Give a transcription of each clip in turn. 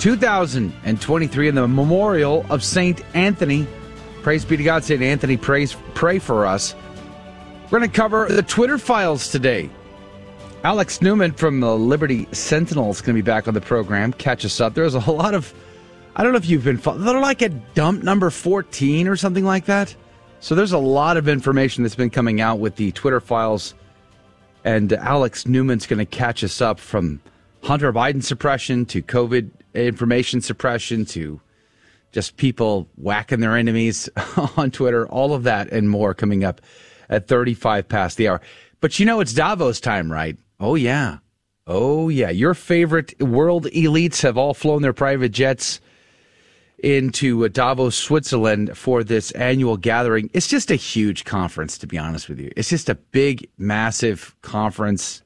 2023 in the memorial of Saint Anthony. Praise be to God, Saint Anthony. Praise, pray for us. We're going to cover the Twitter files today. Alex Newman from the Liberty Sentinel is going to be back on the program. Catch us up. There's a whole lot of, I don't know if you've been, they're like at dump number 14 or something like that. So there's a lot of information that's been coming out with the Twitter files. And Alex Newman's going to catch us up from Hunter Biden suppression to COVID information suppression to just people whacking their enemies on Twitter, all of that and more coming up at 35 past the hour. But you know, it's Davos time, right? Oh, yeah. Oh, yeah. Your favorite world elites have all flown their private jets into uh, Davos, Switzerland for this annual gathering. It's just a huge conference, to be honest with you. It's just a big, massive conference.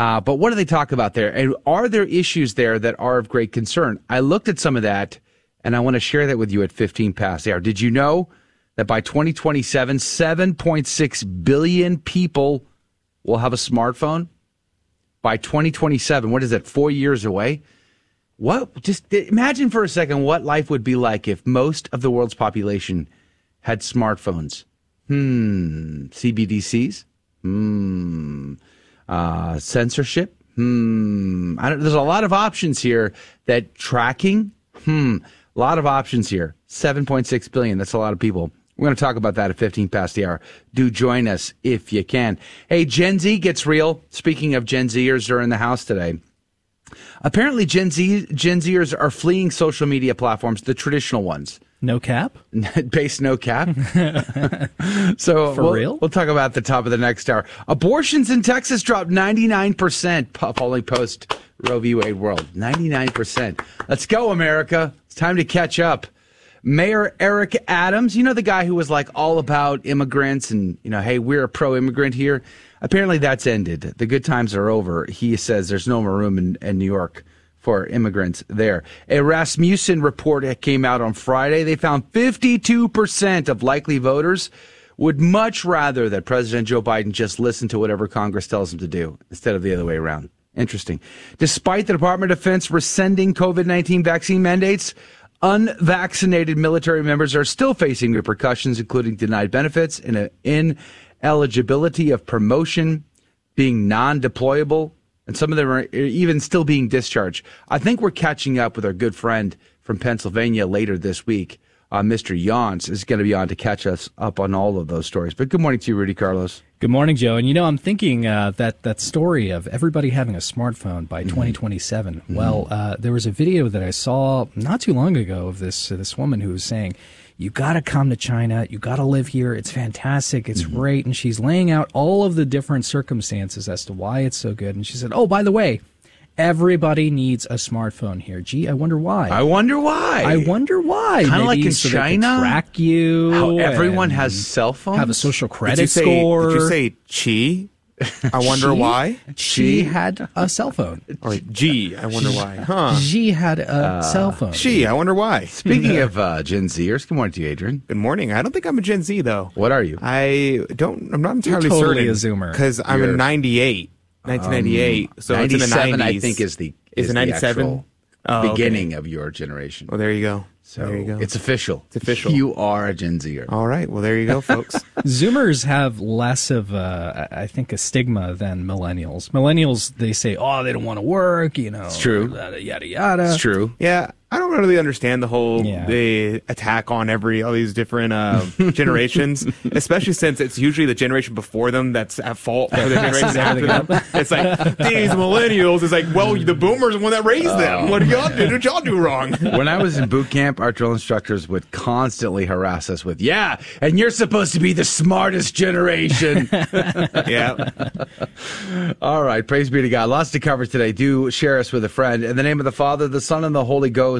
Uh, but what do they talk about there? And are there issues there that are of great concern? I looked at some of that and I want to share that with you at 15 past the hour. Did you know that by 2027, 7.6 billion people will have a smartphone? By 2027, what is that, four years away? What, just imagine for a second what life would be like if most of the world's population had smartphones. Hmm, CBDCs? Hmm uh, censorship. Hmm. there's a lot of options here that tracking. Hmm. A lot of options here. 7.6 billion. That's a lot of people. We're going to talk about that at 15 past the hour. Do join us if you can. Hey, Gen Z gets real. Speaking of Gen Zers, are in the house today. Apparently, Gen Z Gen Zers are fleeing social media platforms, the traditional ones. No cap? Base no cap. so For we'll, real? We'll talk about the top of the next hour. Abortions in Texas dropped 99% following post Roe v. Wade world. 99%. Let's go, America. It's time to catch up. Mayor Eric Adams, you know the guy who was like all about immigrants and, you know, hey, we're a pro immigrant here. Apparently that's ended. The good times are over. He says there's no more room in, in New York for immigrants there. A Rasmussen report came out on Friday. They found 52% of likely voters would much rather that President Joe Biden just listen to whatever Congress tells him to do instead of the other way around. Interesting. Despite the Department of Defense rescinding COVID 19 vaccine mandates, unvaccinated military members are still facing repercussions, including denied benefits and ineligibility of promotion, being non deployable, and some of them are even still being discharged. I think we're catching up with our good friend from Pennsylvania later this week. Uh, Mr. Yance is going to be on to catch us up on all of those stories. But good morning to you, Rudy Carlos. Good morning, Joe. And you know, I'm thinking uh, that that story of everybody having a smartphone by mm-hmm. 2027. Mm-hmm. Well, uh, there was a video that I saw not too long ago of this this woman who was saying you got to come to China. You got to live here. It's fantastic. It's mm-hmm. great. And she's laying out all of the different circumstances as to why it's so good. And she said, Oh, by the way, everybody needs a smartphone here. Gee, I wonder why. I wonder why. I wonder why. Kind of like in so China, track you. How everyone has cell phones. Have a social credit did say, score. Did you say chi? I wonder she, why. She had a cell phone. Or G, I wonder why. Huh. She had a uh, cell phone. She, I wonder why. Speaking of uh, Gen Zers, good morning to you, Adrian. Good morning. I don't think I'm a Gen Z though. What are you? I don't. I'm not entirely You're totally certain. a Zoomer. Because I'm in '98, 1998. Um, so 97, it's in the 90s. I think is the is, is it 97 oh, beginning okay. of your generation. Well, there you go. So there you go. it's official. It's official. You are a Gen Zer. All right. Well, there you go, folks. Zoomers have less of, a, I think, a stigma than millennials. Millennials, they say, oh, they don't want to work, you know. It's true. Yada, yada, yada. It's true. Yeah. I don't really understand the whole Yeah. the attack on every all these different uh, generations, especially since it's usually the generation before them that's at fault for the generation after them. It's like these millennials. It's like, well, the boomers are the one that raised them. What did y'all do? What did y'all do wrong? When I was in boot camp, our drill instructors would constantly harass us with, "Yeah, and you're supposed to be the smartest generation." yeah. All right, praise be to God. Lots to cover today. Do share us with a friend. In the name of the Father, the Son, and the Holy Ghost.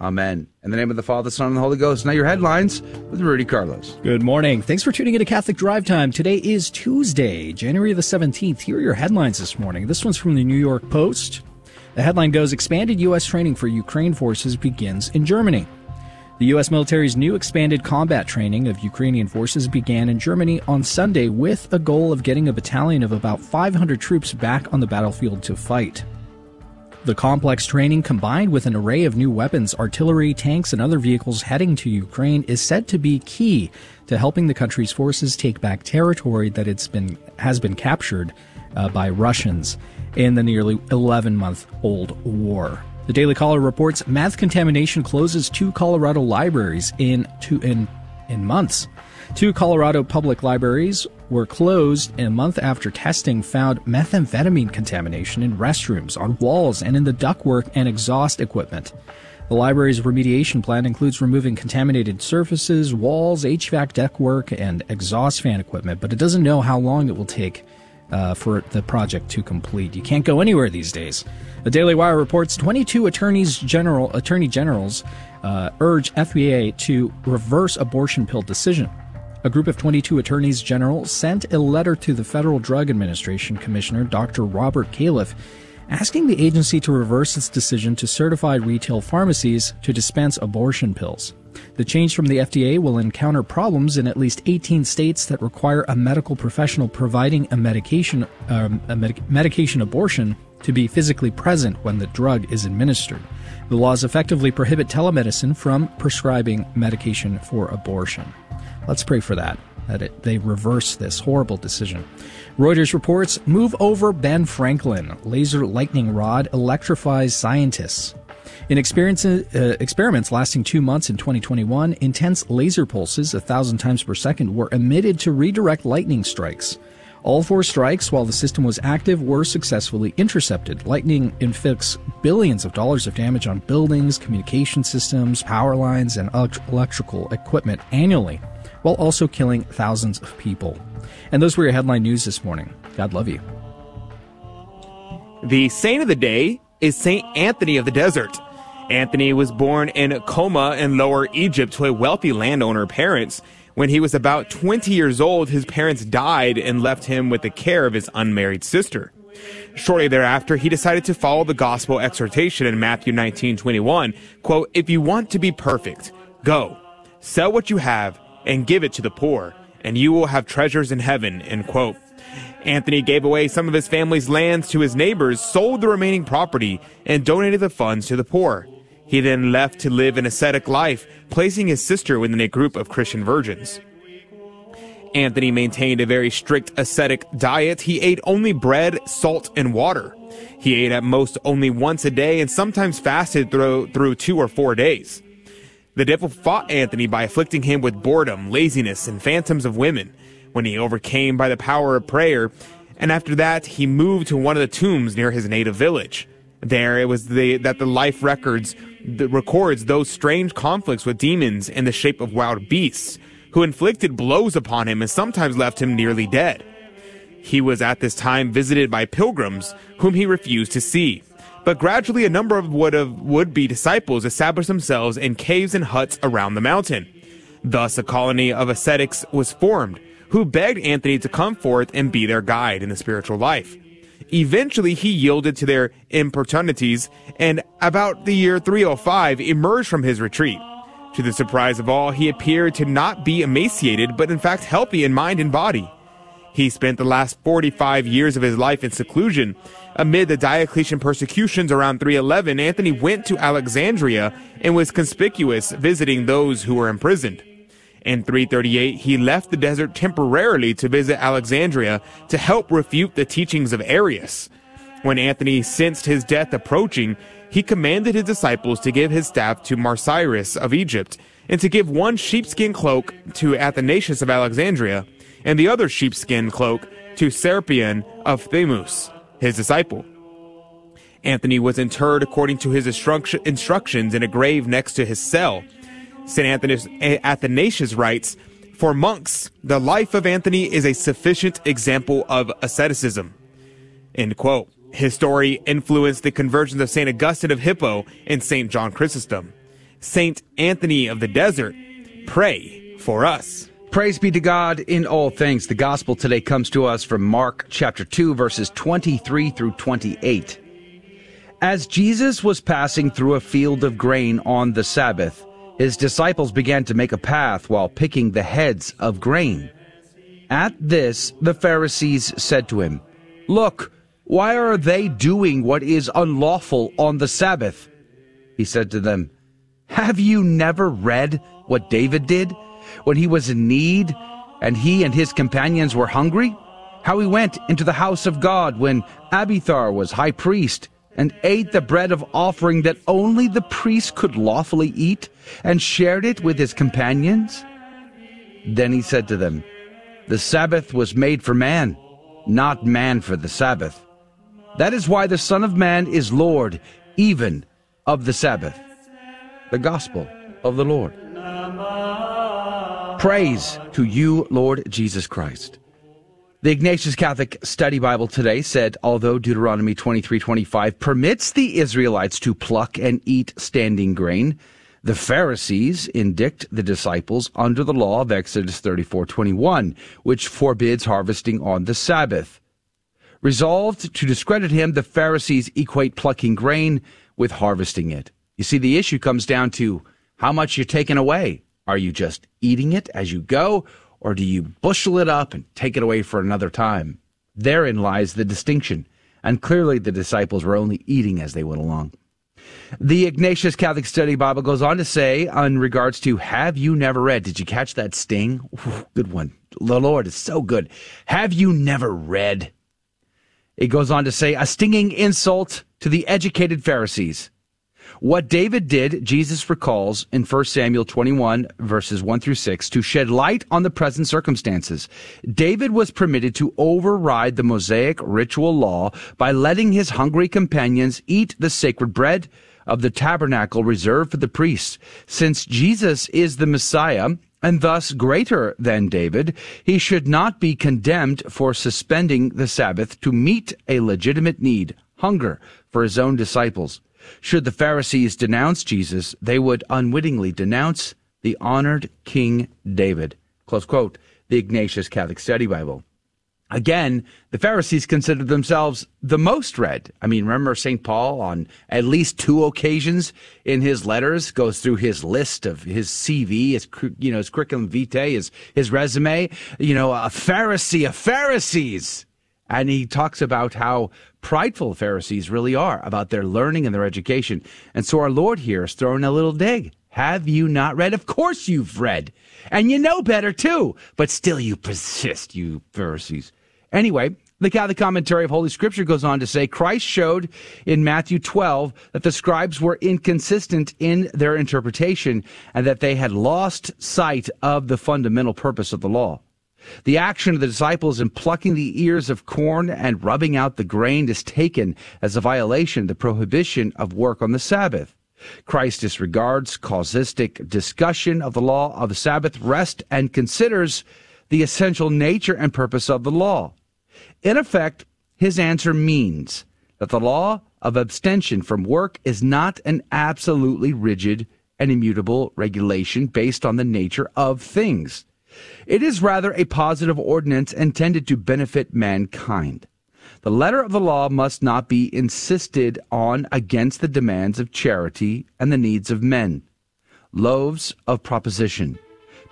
Amen. In the name of the Father, Son, and the Holy Ghost. Now your headlines with Rudy Carlos. Good morning. Thanks for tuning into Catholic Drive Time. Today is Tuesday, January the 17th. Here are your headlines this morning. This one's from the New York Post. The headline goes Expanded U.S. training for Ukraine forces begins in Germany. The U.S. military's new expanded combat training of Ukrainian forces began in Germany on Sunday with a goal of getting a battalion of about 500 troops back on the battlefield to fight. The complex training, combined with an array of new weapons, artillery, tanks, and other vehicles heading to Ukraine, is said to be key to helping the country's forces take back territory that it's been has been captured uh, by Russians in the nearly 11 month old war. The Daily Caller reports meth contamination closes two Colorado libraries in two in in months. Two Colorado public libraries were closed a month after testing found methamphetamine contamination in restrooms, on walls, and in the ductwork and exhaust equipment. The library's remediation plan includes removing contaminated surfaces, walls, HVAC ductwork, and exhaust fan equipment, but it doesn't know how long it will take uh, for the project to complete. You can't go anywhere these days. The Daily Wire reports 22 attorneys general attorney generals uh, urge FDA to reverse abortion pill decision. A group of 22 attorneys general sent a letter to the Federal Drug Administration Commissioner, Dr. Robert Califf, asking the agency to reverse its decision to certify retail pharmacies to dispense abortion pills. The change from the FDA will encounter problems in at least 18 states that require a medical professional providing a medication um, a med- medication abortion to be physically present when the drug is administered. The laws effectively prohibit telemedicine from prescribing medication for abortion. Let's pray for that, that it, they reverse this horrible decision. Reuters reports move over Ben Franklin. Laser lightning rod electrifies scientists. In uh, experiments lasting two months in 2021, intense laser pulses, a thousand times per second, were emitted to redirect lightning strikes. All four strikes, while the system was active, were successfully intercepted. Lightning inflicts billions of dollars of damage on buildings, communication systems, power lines, and electrical equipment annually while also killing thousands of people. And those were your headline news this morning. God love you. The saint of the day is Saint Anthony of the Desert. Anthony was born in Koma in Lower Egypt to a wealthy landowner parents. When he was about 20 years old, his parents died and left him with the care of his unmarried sister. Shortly thereafter, he decided to follow the gospel exhortation in Matthew 19:21, quote, "If you want to be perfect, go, sell what you have and give it to the poor, and you will have treasures in heaven. End quote. Anthony gave away some of his family's lands to his neighbors, sold the remaining property, and donated the funds to the poor. He then left to live an ascetic life, placing his sister within a group of Christian virgins. Anthony maintained a very strict ascetic diet. He ate only bread, salt, and water. He ate at most only once a day and sometimes fasted through, through two or four days. The devil fought Anthony by afflicting him with boredom, laziness, and phantoms of women. When he overcame by the power of prayer, and after that he moved to one of the tombs near his native village. There it was the, that the life records the, records those strange conflicts with demons in the shape of wild beasts, who inflicted blows upon him and sometimes left him nearly dead. He was at this time visited by pilgrims whom he refused to see. But gradually, a number of would, of would be disciples established themselves in caves and huts around the mountain. Thus, a colony of ascetics was formed, who begged Anthony to come forth and be their guide in the spiritual life. Eventually, he yielded to their importunities, and about the year 305 emerged from his retreat. To the surprise of all, he appeared to not be emaciated, but in fact healthy in mind and body. He spent the last 45 years of his life in seclusion. Amid the Diocletian persecutions around 311, Anthony went to Alexandria and was conspicuous visiting those who were imprisoned. In 338, he left the desert temporarily to visit Alexandria to help refute the teachings of Arius. When Anthony sensed his death approaching, he commanded his disciples to give his staff to Macarius of Egypt and to give one sheepskin cloak to Athanasius of Alexandria, and the other sheepskin cloak to Serapion of Thmuis, his disciple. Anthony was interred according to his instructions in a grave next to his cell. St. Athanasius writes, For monks, the life of Anthony is a sufficient example of asceticism. End quote. His story influenced the conversions of St. Augustine of Hippo and St. John Chrysostom. St. Anthony of the Desert, pray for us. Praise be to God in all things. The gospel today comes to us from Mark chapter 2, verses 23 through 28. As Jesus was passing through a field of grain on the Sabbath, his disciples began to make a path while picking the heads of grain. At this, the Pharisees said to him, Look, why are they doing what is unlawful on the Sabbath? He said to them, Have you never read what David did when he was in need and he and his companions were hungry? How he went into the house of God when Abiathar was high priest and ate the bread of offering that only the priest could lawfully eat, and shared it with his companions? Then he said to them, The Sabbath was made for man, not man for the Sabbath. That is why the Son of Man is Lord, even of the Sabbath. The Gospel of the Lord. Praise to you, Lord Jesus Christ. The Ignatius Catholic Study Bible today said, although Deuteronomy 23:25 permits the Israelites to pluck and eat standing grain, the Pharisees indict the disciples under the law of Exodus 34:21, which forbids harvesting on the Sabbath. Resolved to discredit him, the Pharisees equate plucking grain with harvesting it. You see, the issue comes down to how much you're taking away. Are you just eating it as you go, or do you bushel it up and take it away for another time? Therein lies the distinction, and clearly the disciples were only eating as they went along. The Ignatius Catholic Study Bible goes on to say, in regards to have you never read, did you catch that sting? Ooh, good one. The Lord is so good. Have you never read? It goes on to say, a stinging insult to the educated Pharisees. What David did, Jesus recalls in 1 Samuel 21, verses 1 through 6, to shed light on the present circumstances. David was permitted to override the Mosaic ritual law by letting his hungry companions eat the sacred bread of the tabernacle reserved for the priests. Since Jesus is the Messiah, and thus greater than David, he should not be condemned for suspending the Sabbath to meet a legitimate need, hunger, for his own disciples. Should the Pharisees denounce Jesus, they would unwittingly denounce the honored King David. Close quote. The Ignatius Catholic Study Bible. Again, the Pharisees considered themselves the most read. I mean, remember St. Paul on at least two occasions in his letters goes through his list of his CV, his, you know, his curriculum vitae, his, his resume, you know, a Pharisee of Pharisees. And he talks about how prideful Pharisees really are about their learning and their education. And so our Lord here is throwing a little dig. Have you not read? Of course you've read. And you know better too. But still you persist, you Pharisees. Anyway, Look how the commentary of Holy Scripture goes on to say Christ showed in Matthew 12 that the scribes were inconsistent in their interpretation and that they had lost sight of the fundamental purpose of the law. The action of the disciples in plucking the ears of corn and rubbing out the grain is taken as a violation of the prohibition of work on the Sabbath. Christ disregards casuistic discussion of the law of the Sabbath rest and considers the essential nature and purpose of the law. In effect, his answer means that the law of abstention from work is not an absolutely rigid and immutable regulation based on the nature of things. It is rather a positive ordinance intended to benefit mankind. The letter of the law must not be insisted on against the demands of charity and the needs of men. Loaves of proposition.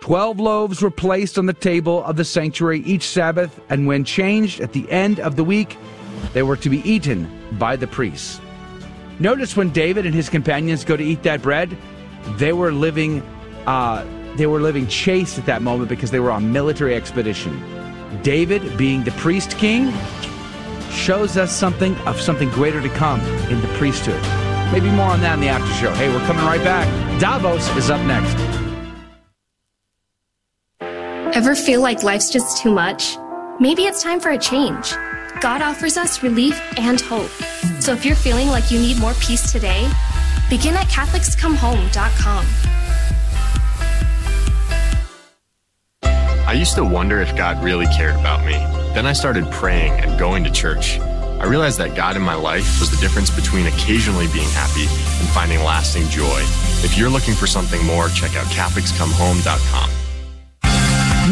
Twelve loaves were placed on the table of the sanctuary each Sabbath, and when changed at the end of the week, they were to be eaten by the priests. Notice when David and his companions go to eat that bread, they were living, uh, they were living chaste at that moment because they were on military expedition. David, being the priest king, shows us something of something greater to come in the priesthood. Maybe more on that in the after show. Hey, we're coming right back. Davos is up next. Ever feel like life's just too much? Maybe it's time for a change. God offers us relief and hope. So if you're feeling like you need more peace today, begin at CatholicsComeHome.com. I used to wonder if God really cared about me. Then I started praying and going to church. I realized that God in my life was the difference between occasionally being happy and finding lasting joy. If you're looking for something more, check out CatholicsComeHome.com.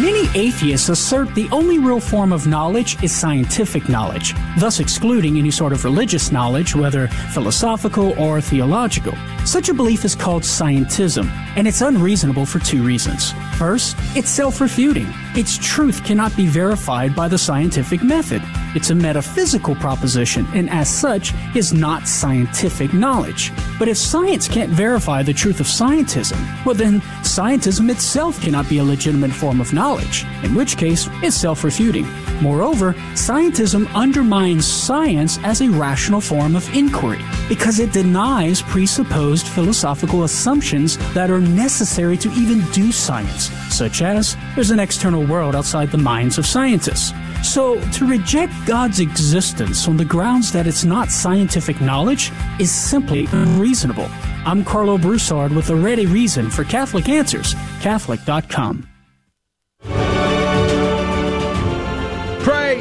Many atheists assert the only real form of knowledge is scientific knowledge, thus excluding any sort of religious knowledge, whether philosophical or theological. Such a belief is called scientism, and it's unreasonable for two reasons. First, it's self refuting. Its truth cannot be verified by the scientific method. It's a metaphysical proposition, and as such, is not scientific knowledge. But if science can't verify the truth of scientism, well then, scientism itself cannot be a legitimate form of knowledge, in which case, it's self refuting. Moreover, scientism undermines science as a rational form of inquiry because it denies presupposed philosophical assumptions that are necessary to even do science, such as there's an external world outside the minds of scientists. So, to reject God's existence on the grounds that it's not scientific knowledge is simply unreasonable. I'm Karlo Broussard with a ready reason for Catholic Answers, Catholic.com.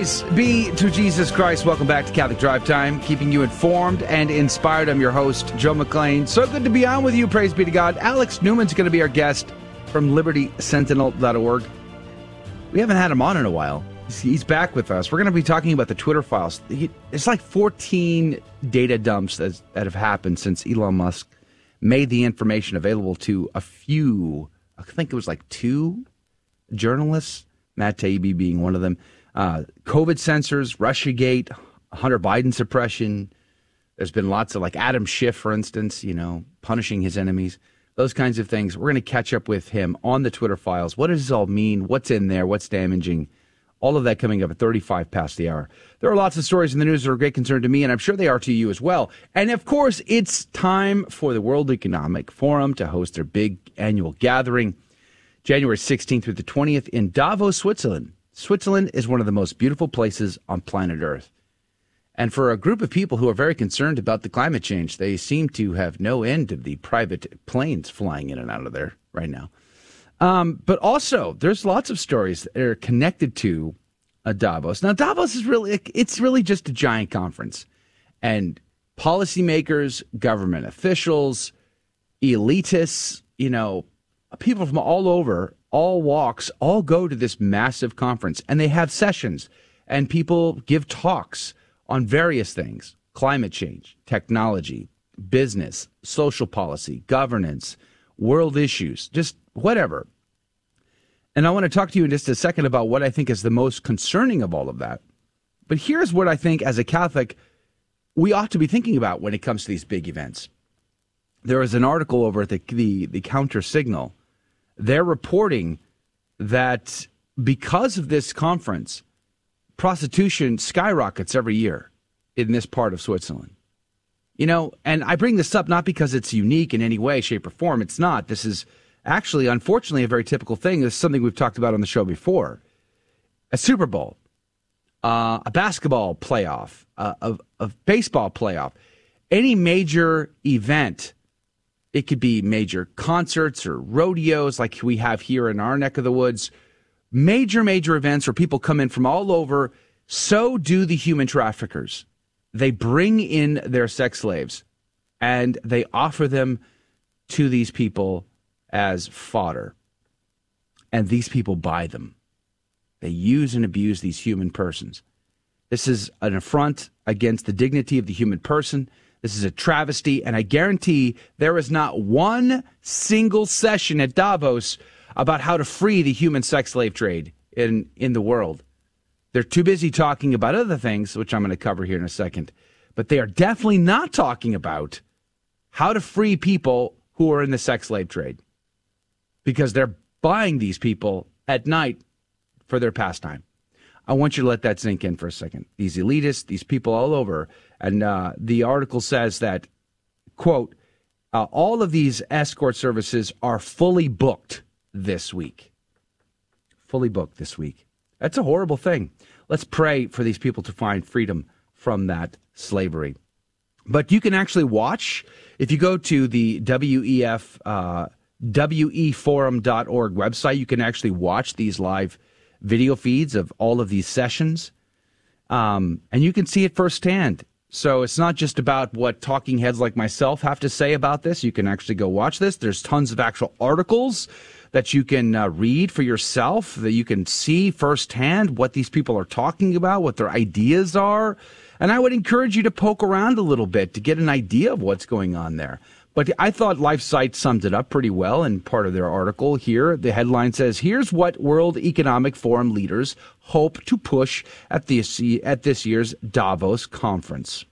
Praise be to Jesus Christ. Welcome back to Catholic Drive Time, keeping you informed and inspired. I'm your host, Joe McClane. So good to be on with you. Praise be to God. Alex Newman's going to be our guest from libertysentinel.org. We haven't had him on in a while. He's back with us. We're going to be talking about the Twitter files. It's like 14 data dumps that, have happened since Elon Musk made the information available to a few, I think it was like two journalists, Matt Taibbi being one of them. Uh, COVID censors, Russiagate, Hunter Biden suppression. There's been lots of like Adam Schiff, for instance, you know, punishing his enemies, those kinds of things. We're going to catch up with him on the Twitter files. What does this all mean? What's in there? What's damaging? All of that coming up at 35 past the hour. There are lots of stories in the news that are great concern to me, and I'm sure they are to you as well. And of course, it's time for the World Economic Forum to host their big annual gathering, January 16th through the 20th in Davos, Switzerland. Switzerland is one of the most beautiful places on planet Earth. And for a group of people who are very concerned about the climate change, they seem to have no end of the private planes flying in and out of there right now. Um, but also, there's lots of stories that are connected to uh, Davos. Now, Davos is really, it's really just a giant conference. And policymakers, government officials, elitists, you know, people from all over all walks all go to this massive conference and they have sessions and people give talks on various things climate change, technology, business, social policy, governance, world issues, just whatever. And I want to talk to you in just a second about what I think is the most concerning of all of that. But here's what I think as a Catholic we ought to be thinking about when it comes to these big events. There is an article over at the, the, the Counter Signal they're reporting that because of this conference, prostitution skyrockets every year in this part of Switzerland. You know, and I bring this up not because it's unique in any way, shape, or form. It's not. This is actually, unfortunately, a very typical thing. This is something we've talked about on the show before. A Super Bowl, uh, a basketball playoff, uh, a, a baseball playoff, any major event it could be major concerts or rodeos like we have here in our neck of the woods. Major, major events where people come in from all over. So do the human traffickers. They bring in their sex slaves and they offer them to these people as fodder. And these people buy them. They use and abuse these human persons. This is an affront against the dignity of the human person. This is a travesty, and I guarantee there is not one single session at Davos about how to free the human sex slave trade in, in the world. They're too busy talking about other things, which I'm going to cover here in a second. But they are definitely not talking about how to free people who are in the sex slave trade because they're buying these people at night for their pastime. I want you to let that sink in for a second. These elitists, these people all over, and uh, the article says that, quote, uh, all of these escort services are fully booked this week. fully booked this week. That's a horrible thing. Let's pray for these people to find freedom from that slavery. But you can actually watch if you go to the WEF uh, weforum.org website. You can actually watch these live video feeds of all of these sessions, um, and you can see it firsthand. So it's not just about what talking heads like myself have to say about this. You can actually go watch this. There's tons of actual articles that you can uh, read for yourself, that you can see firsthand what these people are talking about, what their ideas are. And I would encourage you to poke around a little bit to get an idea of what's going on there. But I thought LifeSite summed it up pretty well in part of their article here. The headline says, Here's what World Economic Forum leaders hope to push at this, at this year's Davos conference.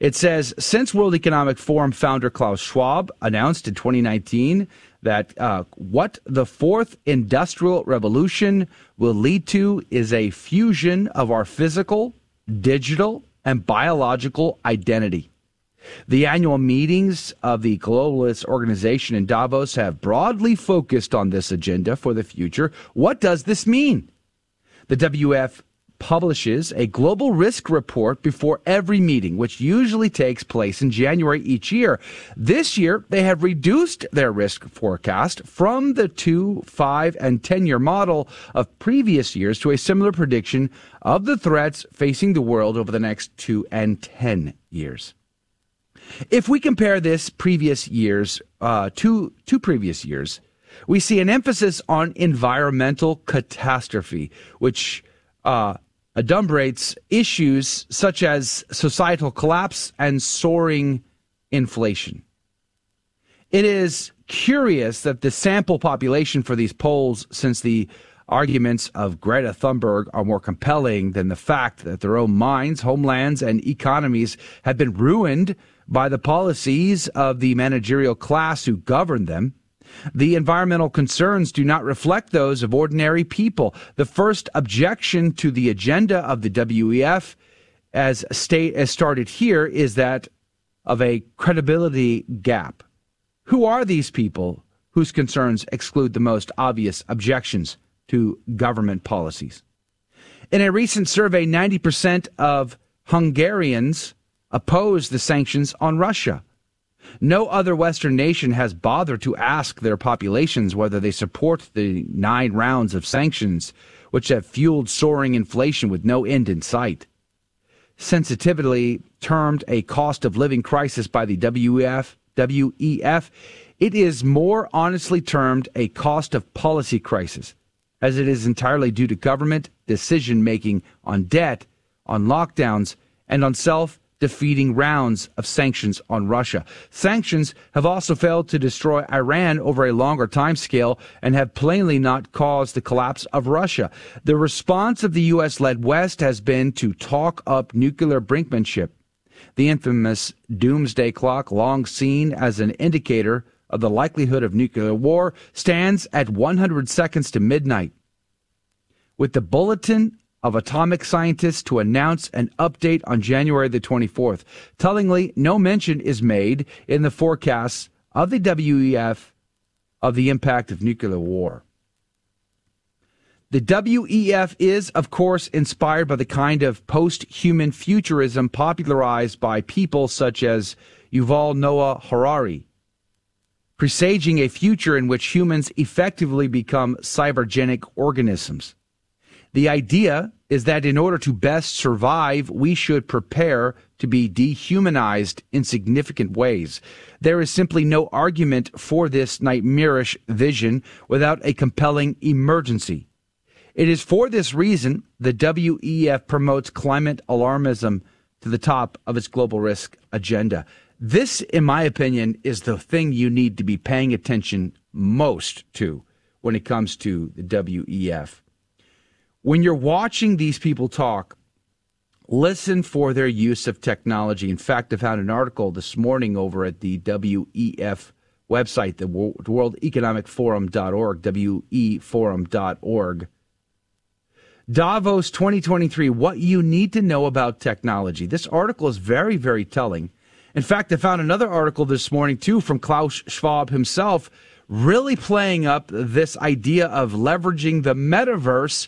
It says, since World Economic Forum founder Klaus Schwab announced in 2019 that uh, what the fourth industrial revolution will lead to is a fusion of our physical, digital, and biological identity. The annual meetings of the globalist organization in Davos have broadly focused on this agenda for the future. What does this mean? The WF publishes a global risk report before every meeting, which usually takes place in January each year. This year, they have reduced their risk forecast from the two, five, and 10 year model of previous years to a similar prediction of the threats facing the world over the next two and 10 years. If we compare this previous years uh, to two previous years, we see an emphasis on environmental catastrophe, which uh, adumbrates issues such as societal collapse and soaring inflation. It is curious that the sample population for these polls, since the arguments of Greta Thunberg are more compelling than the fact that their own minds, homelands, and economies have been ruined by the policies of the managerial class who govern them. The environmental concerns do not reflect those of ordinary people. The first objection to the agenda of the WEF, as state as started here, is that of a credibility gap. Who are these people whose concerns exclude the most obvious objections to government policies? In a recent survey, 90% of Hungarians oppose the sanctions on Russia. No other Western nation has bothered to ask their populations whether they support the nine rounds of sanctions which have fueled soaring inflation with no end in sight. Sensitively termed a cost of living crisis by the WEF, WEF, it is more honestly termed a cost of policy crisis, as it is entirely due to government decision making on debt, on lockdowns, and on self defeating rounds of sanctions on Russia. Sanctions have also failed to destroy Iran over a longer time scale and have plainly not caused the collapse of Russia. The response of the U.S. led West has been to talk up nuclear brinkmanship. The infamous doomsday clock, long seen as an indicator of the likelihood of nuclear war, stands at 100 seconds to midnight. With the bulletin of atomic scientists to announce an update on January the 24th. Tellingly, no mention is made in the forecasts of the WEF of the impact of nuclear war. The WEF is, of course, inspired by the kind of post human futurism popularized by people such as Yuval Noah Harari, presaging a future in which humans effectively become cybergenic organisms. The idea is that in order to best survive, we should prepare to be dehumanized in significant ways. There is simply no argument for this nightmarish vision without a compelling emergency. It is for this reason the WEF promotes climate alarmism to the top of its global risk agenda. This, in my opinion, is the thing you need to be paying attention most to when it comes to the WEF when you're watching these people talk, listen for their use of technology. In fact, I found an article this morning over at the WEF website, the World Economic Forum.org, weforum.org. Davos 2023, what you need to know about technology. This article is very, very telling. In fact, I found another article this morning, too, from Klaus Schwab himself really playing up this idea of leveraging the metaverse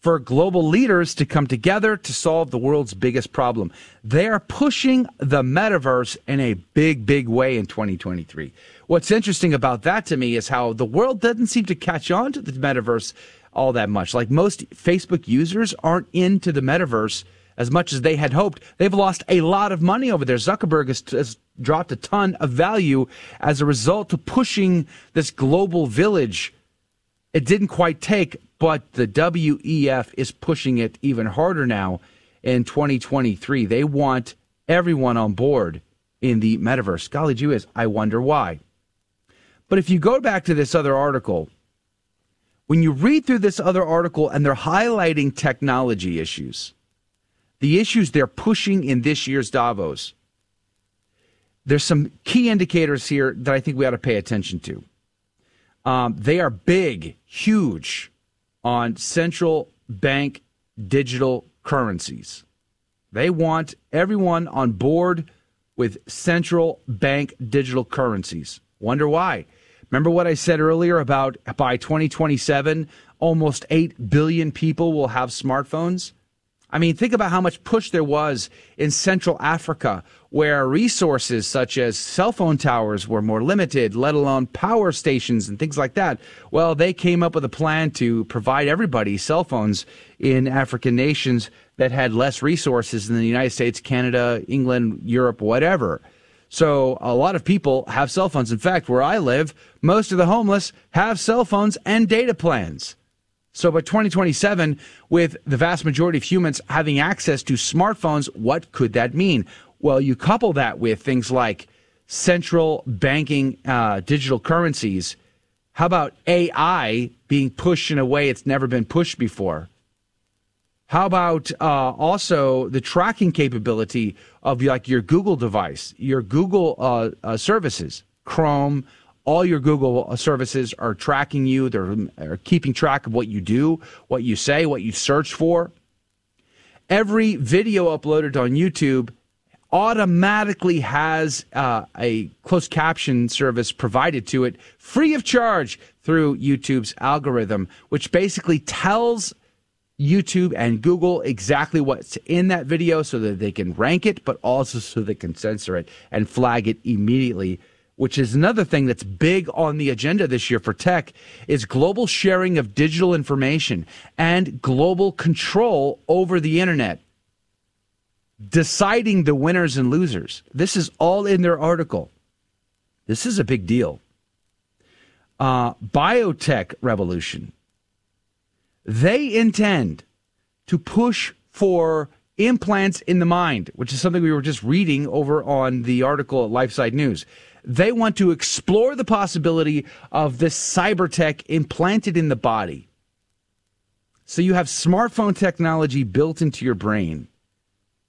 for global leaders to come together to solve the world's biggest problem. They are pushing the metaverse in a big, big way in 2023. What's interesting about that to me is how the world doesn't seem to catch on to the metaverse all that much. Like most Facebook users aren't into the metaverse as much as they had hoped. They've lost a lot of money over there. Zuckerberg has, has dropped a ton of value as a result of pushing this global village. It didn't quite take, but the WEF is pushing it even harder now in 2023. They want everyone on board in the metaverse. Golly gee whiz, I wonder why. But if you go back to this other article, when you read through this other article and they're highlighting technology issues, the issues they're pushing in this year's Davos, there's some key indicators here that I think we ought to pay attention to. Um, they are big, huge on central bank digital currencies. They want everyone on board with central bank digital currencies. Wonder why? Remember what I said earlier about by 2027, almost 8 billion people will have smartphones? I mean, think about how much push there was in Central Africa, where resources such as cell phone towers were more limited, let alone power stations and things like that. Well, they came up with a plan to provide everybody cell phones in African nations that had less resources than the United States, Canada, England, Europe, whatever. So a lot of people have cell phones. In fact, where I live, most of the homeless have cell phones and data plans. So by 2027, with the vast majority of humans having access to smartphones, what could that mean? Well, you couple that with things like central banking uh, digital currencies. How about AI being pushed in a way it's never been pushed before? How about uh, also the tracking capability of like your Google device, your Google uh, uh services, Chrome, all your Google services are tracking you. They're, they're keeping track of what you do, what you say, what you search for. Every video uploaded on YouTube automatically has uh, a closed caption service provided to it free of charge through YouTube's algorithm, which basically tells YouTube and Google exactly what's in that video so that they can rank it, but also so they can censor it and flag it immediately which is another thing that's big on the agenda this year for tech, is global sharing of digital information and global control over the internet. Deciding the winners and losers. This is all in their article. This is a big deal. Uh, biotech revolution. They intend to push for implants in the mind, which is something we were just reading over on the article at LifeSite News. They want to explore the possibility of this cyber tech implanted in the body. So you have smartphone technology built into your brain.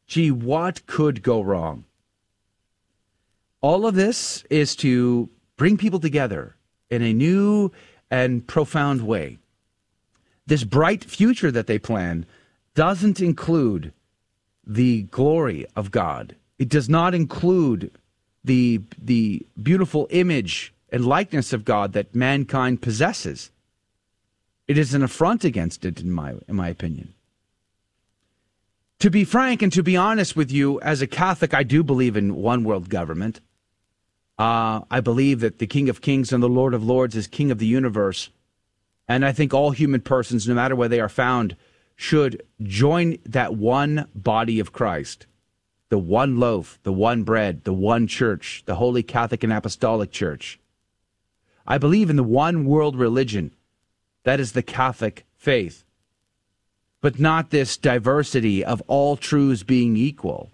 Gee, what could go wrong? All of this is to bring people together in a new and profound way. This bright future that they plan doesn't include the glory of God. It does not include the the beautiful image and likeness of God that mankind possesses. It is an affront against it, in my in my opinion. To be frank and to be honest with you, as a Catholic, I do believe in one world government. Uh, I believe that the King of Kings and the Lord of Lords is King of the universe. And I think all human persons, no matter where they are found, should join that one body of Christ the one loaf, the one bread, the one church, the Holy Catholic and Apostolic Church. I believe in the one world religion. That is the Catholic faith. But not this diversity of all truths being equal.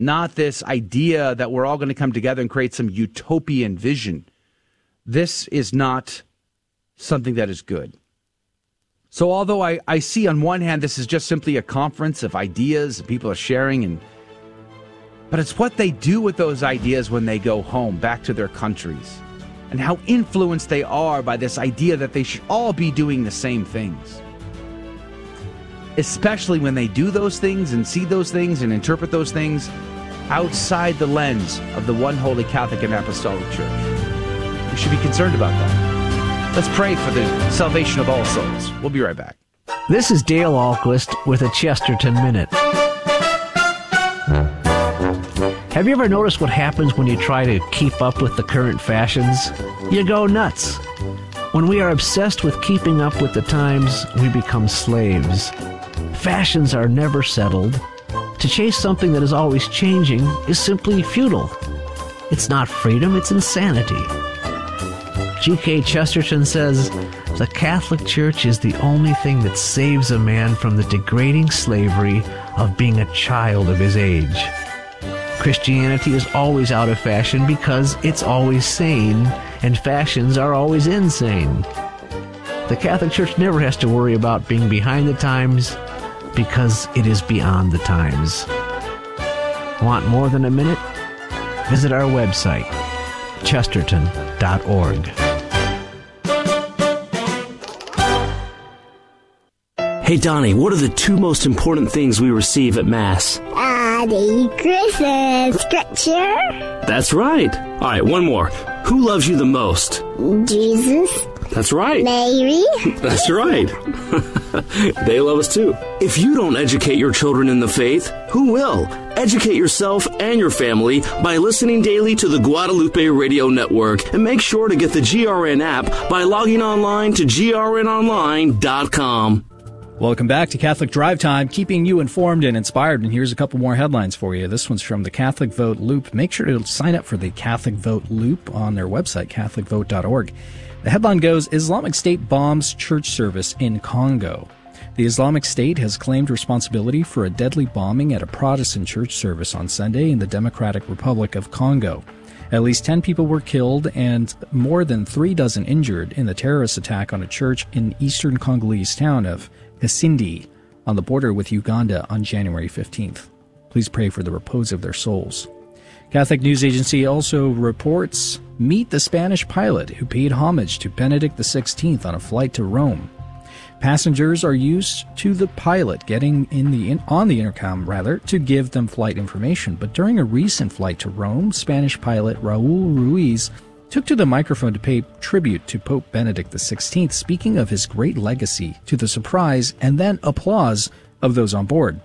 Not this idea that we're all going to come together and create some utopian vision. This is not something that is good. So, although I, I see on one hand this is just simply a conference of ideas, people are sharing and but it's what they do with those ideas when they go home, back to their countries, and how influenced they are by this idea that they should all be doing the same things. Especially when they do those things and see those things and interpret those things outside the lens of the one holy Catholic and Apostolic Church. We should be concerned about that. Let's pray for the salvation of all souls. We'll be right back. This is Dale Ahlquist with a Chesterton Minute. Have you ever noticed what happens when you try to keep up with the current fashions? You go nuts. When we are obsessed with keeping up with the times, we become slaves. Fashions are never settled. To chase something that is always changing is simply futile. It's not freedom, it's insanity. G.K. Chesterton says, The Catholic Church is the only thing that saves a man from the degrading slavery of being a child of his age. Christianity is always out of fashion because it's always sane, and fashions are always insane. The Catholic Church never has to worry about being behind the times because it is beyond the times. Want more than a minute? Visit our website, chesterton.org. Hey Donnie, what are the two most important things we receive at Mass? Uh, the Christmas scripture. That's right. All right, one more. Who loves you the most? Jesus. That's right. Mary. That's right. they love us too. If you don't educate your children in the faith, who will? Educate yourself and your family by listening daily to the Guadalupe Radio Network and make sure to get the GRN app by logging online to grnonline.com. Welcome back to Catholic Drive Time, keeping you informed and inspired. And here's a couple more headlines for you. This one's from the Catholic Vote Loop. Make sure to sign up for the Catholic Vote Loop on their website, CatholicVote.org. The headline goes Islamic State bombs church service in Congo. The Islamic State has claimed responsibility for a deadly bombing at a Protestant church service on Sunday in the Democratic Republic of Congo. At least 10 people were killed and more than three dozen injured in the terrorist attack on a church in eastern Congolese town of Kasindi on the border with Uganda on January 15th. Please pray for the repose of their souls. Catholic News Agency also reports meet the Spanish pilot who paid homage to Benedict XVI on a flight to Rome. Passengers are used to the pilot getting in the in, on the intercom rather to give them flight information. But during a recent flight to Rome, Spanish pilot Raul Ruiz took to the microphone to pay tribute to Pope Benedict XVI, speaking of his great legacy to the surprise and then applause of those on board.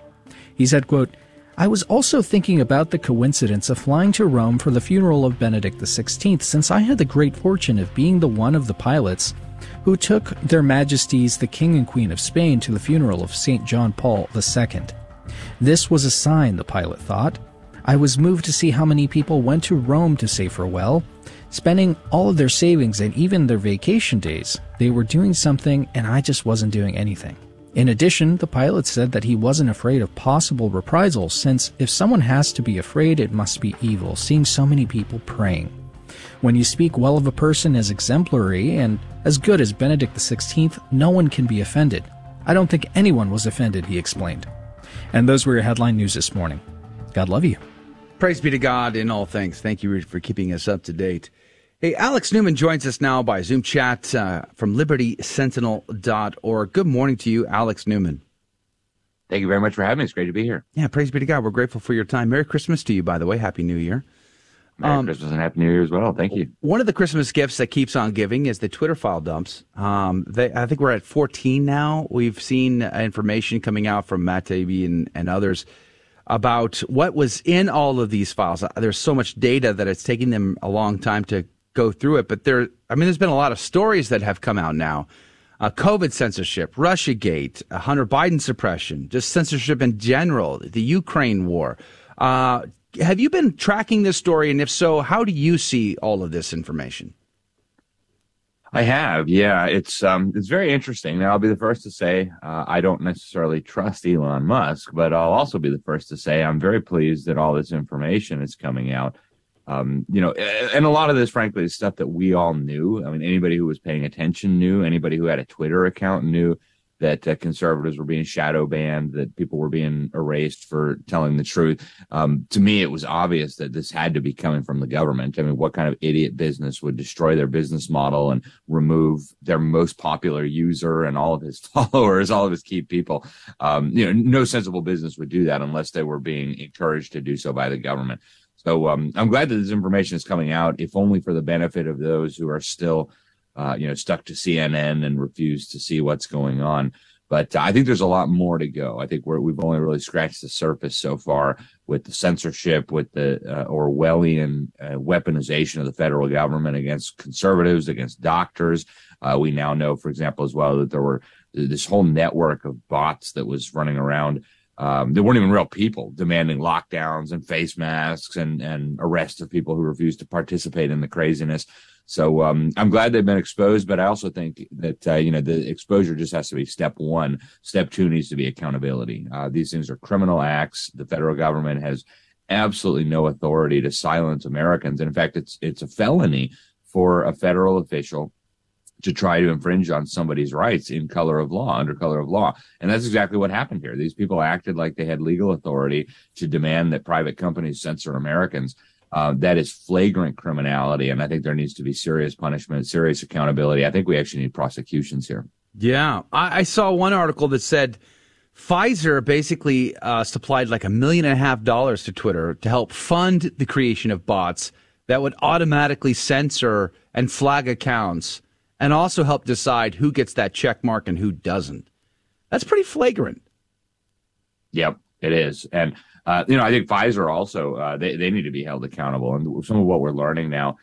He said, quote, I was also thinking about the coincidence of flying to Rome for the funeral of Benedict XVI, since I had the great fortune of being the one of the pilots who took their majesties the King and Queen of Spain to the funeral of St. John Paul II. This was a sign, the pilot thought. I was moved to see how many people went to Rome to say farewell, spending all of their savings and even their vacation days. They were doing something, and I just wasn't doing anything. In addition, the pilot said that he wasn't afraid of possible reprisals, since if someone has to be afraid, it must be evil, seeing so many people praying. When you speak well of a person as exemplary and as good as Benedict XVI, no one can be offended. I don't think anyone was offended, he explained. And those were your headline news this morning. God love you. Praise be to God in all things. Thank you for keeping us up to date. Hey, Alex Newman joins us now by Zoom chat uh, from libertysentinel.org. Good morning to you, Alex Newman. Thank you very much for having me. It's great to be here. Yeah, praise be to God. We're grateful for your time. Merry Christmas to you, by the way. Happy New Year. Merry um, Christmas and Happy New Year as well. Thank you. One of the Christmas gifts that keeps on giving is the Twitter file dumps. Um, they, I think we're at 14 now. We've seen information coming out from Matt Taibbi and, and others about what was in all of these files. There's so much data that it's taking them a long time to go through it, but there, I mean, there's been a lot of stories that have come out now. Uh, COVID censorship, Russiagate, Hunter Biden suppression, just censorship in general, the Ukraine war. Uh, have you been tracking this story? And if so, how do you see all of this information? I have, yeah. It's um, it's very interesting. Now, I'll be the first to say uh, I don't necessarily trust Elon Musk, but I'll also be the first to say I'm very pleased that all this information is coming out um, you know, and a lot of this, frankly, is stuff that we all knew. I mean, anybody who was paying attention knew. Anybody who had a Twitter account knew that uh, conservatives were being shadow banned, that people were being erased for telling the truth. Um, to me, it was obvious that this had to be coming from the government. I mean, what kind of idiot business would destroy their business model and remove their most popular user and all of his followers, all of his key people? Um, you know, no sensible business would do that unless they were being encouraged to do so by the government. So um, I'm glad that this information is coming out, if only for the benefit of those who are still, uh, you know, stuck to CNN and refuse to see what's going on. But I think there's a lot more to go. I think we have only really scratched the surface so far with the censorship, with the uh, Orwellian uh, weaponization of the federal government against conservatives, against doctors. Uh, we now know, for example, as well, that there were this whole network of bots that was running around. Um, there weren't even real people demanding lockdowns and face masks and, and arrests of people who refused to participate in the craziness. So um, I'm glad they've been exposed, but I also think that uh, you know the exposure just has to be step one. Step two needs to be accountability. Uh, these things are criminal acts. The federal government has absolutely no authority to silence Americans. And in fact, it's it's a felony for a federal official to try to infringe on somebody's rights in color of law, under color of law. And that's exactly what happened here. These people acted like they had legal authority to demand that private companies censor Americans. Uh, that is flagrant criminality. And I think there needs to be serious punishment, serious accountability. I think we actually need prosecutions here. Yeah. I, I saw one article that said Pfizer basically uh, supplied like a million and a half dollars to Twitter to help fund the creation of bots that would automatically censor and flag accounts and also help decide who gets that check mark and who doesn't. That's pretty flagrant. Yep, it is. And uh, you know, I think Pfizer also uh, they they need to be held accountable, and some of what we're learning now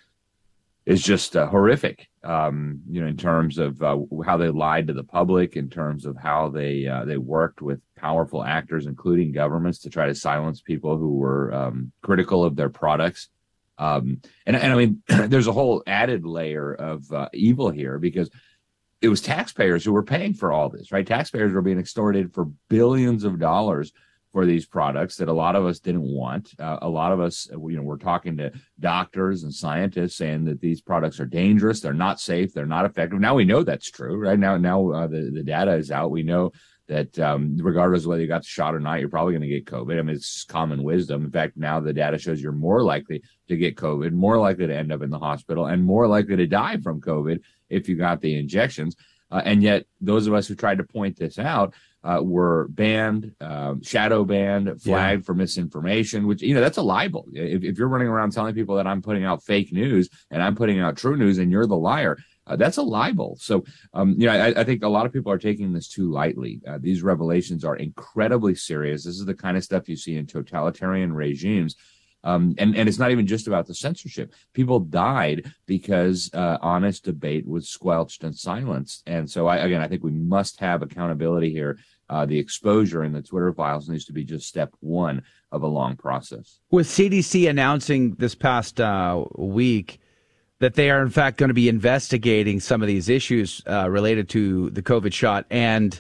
is just uh, horrific. Um, you know, in terms of uh, how they lied to the public, in terms of how they uh, they worked with powerful actors, including governments, to try to silence people who were um, critical of their products. Um, and and I mean, there's a whole added layer of uh, evil here because it was taxpayers who were paying for all this, right? Taxpayers were being extorted for billions of dollars for these products that a lot of us didn't want. Uh, a lot of us, you know, we're talking to doctors and scientists saying that these products are dangerous, they're not safe, they're not effective. Now we know that's true, right? Now, now uh, the the data is out. We know that um, regardless of whether you got the shot or not, you're probably going to get COVID. I mean, it's common wisdom. In fact, now the data shows you're more likely to get COVID, more likely to end up in the hospital, and more likely to die from COVID if you got the injections. Uh, and yet, those of us who tried to point this out uh, were banned, um, shadow banned, flagged yeah. for misinformation, which, you know, that's a libel. If, if, you're running around telling people that I'm putting out fake news and I'm putting out true news and you're the liar, uh, that's a libel. So, um, you know, I, I, think a lot of people are taking this too lightly. Uh, these revelations are incredibly serious. This is the kind of stuff you see in totalitarian regimes. Um, and, and it's not even just about the censorship. People died because uh, honest debate was squelched and silenced. And so, I, again, I think we must have accountability here. Uh, the exposure in the Twitter files needs to be just step one of a long process. With CDC announcing this past uh, week that they are, in fact, going to be investigating some of these issues uh, related to the COVID shot and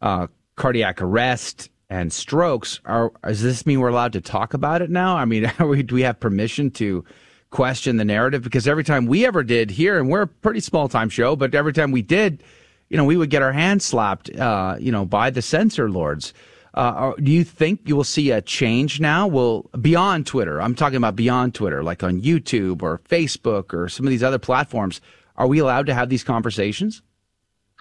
uh, cardiac arrest and strokes. Are does this mean we're allowed to talk about it now? I mean, we, do we have permission to question the narrative? Because every time we ever did here, and we're a pretty small time show, but every time we did, you know, we would get our hands slapped, uh, you know, by the censor lords. Uh, do you think you will see a change now? Will beyond Twitter? I'm talking about beyond Twitter, like on YouTube or Facebook or some of these other platforms. Are we allowed to have these conversations?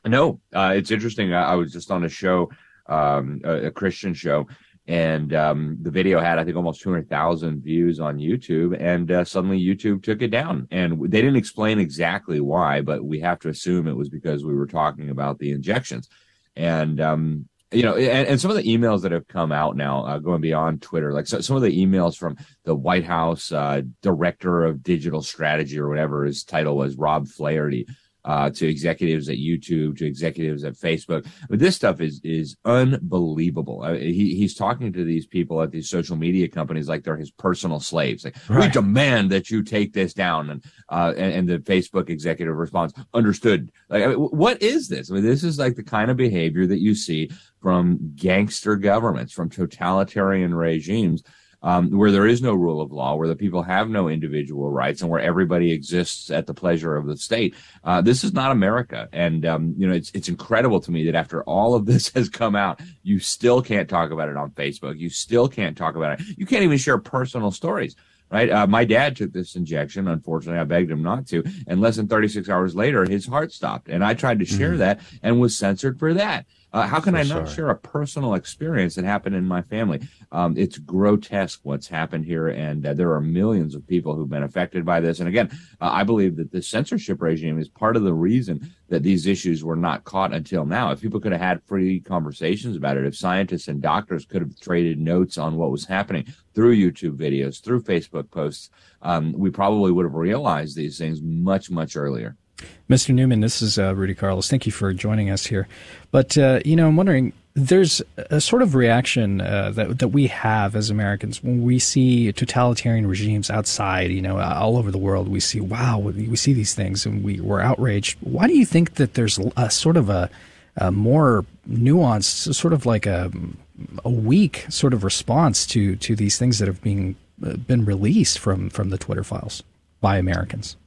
No, uh, it's interesting. I, I was just on a show um, a, a, Christian show. And um, the video had, I think, almost 200,000 views on YouTube. And uh, suddenly YouTube took it down. And they didn't explain exactly why, but we have to assume it was because we were talking about the injections. And, um, you know, and, and, some of the emails that have come out now, uh, going beyond Twitter, like so, some of the emails from the White House uh, director of digital strategy or whatever his title was, Rob Flaherty, uh, to executives at YouTube, to executives at Facebook. But this stuff is is unbelievable. Uh, he he's talking to these people at these social media companies like they're his personal slaves. Like right. we demand that you take this down, and uh, and, and, the Facebook executive response, understood. Like I mean, what is this? I mean, this is like the kind of behavior that you see from gangster governments, from totalitarian regimes um, where there is no rule of law, where the people have no individual rights, and where everybody exists at the pleasure of the state. Uh, this is not America, and um, you know it's it's incredible to me that after all of this has come out, you still can't talk about it on Facebook. You still can't talk about it. You can't even share personal stories right? Uh, my dad took this injection. Unfortunately, I begged him not to. And less than 36 hours later, his heart stopped. And I tried to share mm-hmm. that and was censored for that. Uh, how can For I not sure. share a personal experience that happened in my family? Um, it's grotesque what's happened here, and uh, there are millions of people who've been affected by this. And again, uh, I believe that the censorship regime is part of the reason that these issues were not caught until now. If people could have had free conversations about it, if scientists and doctors could have traded notes on what was happening through YouTube videos, through Facebook posts, um, we probably would have realized these things much, much earlier. Mr. Newman, this is uh, Rudy Carlos. Thank you for joining us here. But uh, you know, I'm wondering. There's a sort of reaction uh, that that we have as Americans when we see totalitarian regimes outside. You know, all over the world, we see wow, we see these things, and we we're outraged. Why do you think that there's a sort of a, a more nuanced, sort of like a a weak sort of response to to these things that have been uh, been released from from the Twitter files by Americans?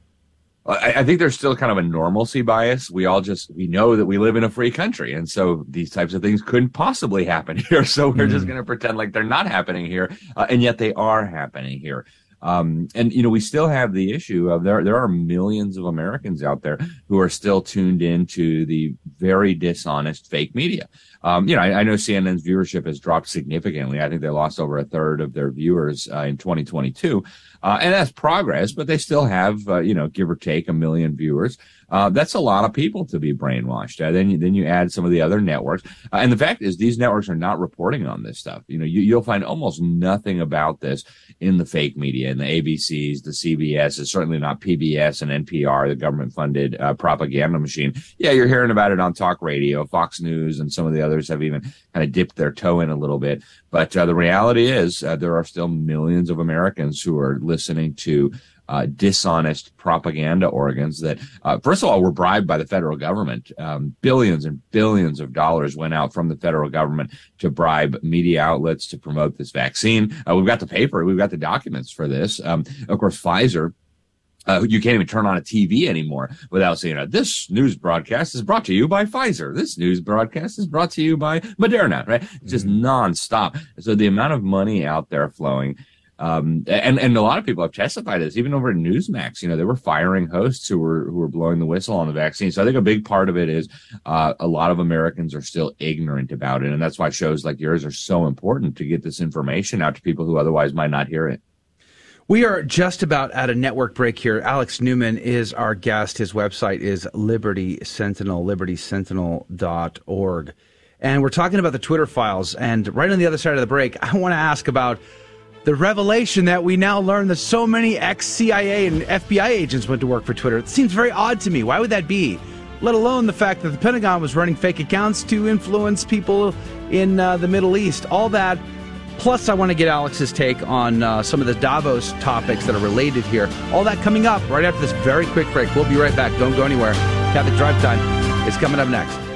I, I think there's still kind of a normalcy bias. We all just we know that we live in a free country, and so these types of things couldn't possibly happen here. So we're just going to pretend like they're not happening here, uh, and yet they are happening here. Um, and you know, we still have the issue of there there are millions of Americans out there who are still tuned into the very dishonest fake media. Um, you know, I, I know CNN's viewership has dropped significantly. I think they lost over a third of their viewers uh, in 2022, uh, and that's progress. But they still have, uh, you know, give or take a million viewers. Uh, that's a lot of people to be brainwashed. Uh, then you, then you add some of the other networks, uh, and the fact is these networks are not reporting on this stuff. You know, you, you'll find almost nothing about this in the fake media, in the ABCs, the CBS, is certainly not PBS and NPR, the government-funded uh, propaganda machine. Yeah, you're hearing about it on talk radio, Fox News, and some of the others have even kind of dipped their toe in a little bit. But uh, the reality is, there are still millions of Americans who are listening to uh, dishonest propaganda organs that, uh, first of all, were bribed by the federal government. Um, billions and billions of dollars went out from the federal government to bribe media outlets to promote this vaccine. Uh, we've got the paper, we've got the documents for this. Um, of course, Pfizer uh, you can't even turn on a TV anymore without saying, uh, this news broadcast is brought to you by Pfizer. This news broadcast is brought to you by Moderna, right? It's just nonstop. So the amount of money out there flowing, um, and, and a lot of people have testified this, even over at Newsmax, you know, they were firing hosts who were, who were blowing the whistle on the vaccine. So I think a big part of it is, uh, a lot of Americans are still ignorant about it. And that's why shows like yours are so important to get this information out to people who otherwise might not hear it. We are just about at a network break here. Alex Newman is our guest. His website is Liberty Sentinel, libertysentinel.org. And we're talking about the Twitter files. And right on the other side of the break, I want to ask about the revelation that we now learn that so many ex CIA and FBI agents went to work for Twitter. It seems very odd to me. Why would that be? Let alone the fact that the Pentagon was running fake accounts to influence people in uh, the Middle East. All that. Plus, I want to get Alex's take on uh, some of the Davos topics that are related here. All that coming up right after this very quick break. We'll be right back. Don't go anywhere. Catholic Drive Time is coming up next.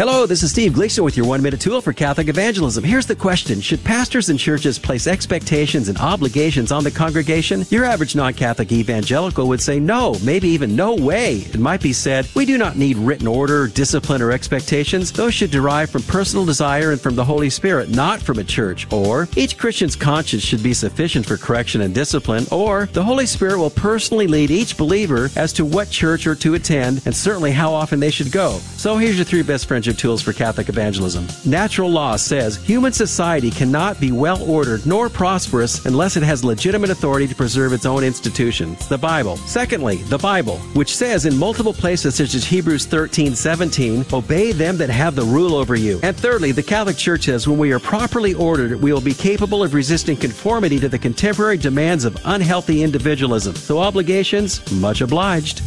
Hello, this is Steve Gleason with your one minute tool for Catholic evangelism. Here's the question Should pastors and churches place expectations and obligations on the congregation? Your average non Catholic evangelical would say no, maybe even no way. It might be said, We do not need written order, discipline, or expectations. Those should derive from personal desire and from the Holy Spirit, not from a church. Or, each Christian's conscience should be sufficient for correction and discipline. Or, the Holy Spirit will personally lead each believer as to what church or to attend and certainly how often they should go. So, here's your three best tools for Catholic evangelism. Natural law says human society cannot be well ordered nor prosperous unless it has legitimate authority to preserve its own institutions, the Bible. Secondly, the Bible, which says in multiple places such as Hebrews 13, 17, obey them that have the rule over you. And thirdly, the Catholic Church says when we are properly ordered, we will be capable of resisting conformity to the contemporary demands of unhealthy individualism. So obligations, much obliged.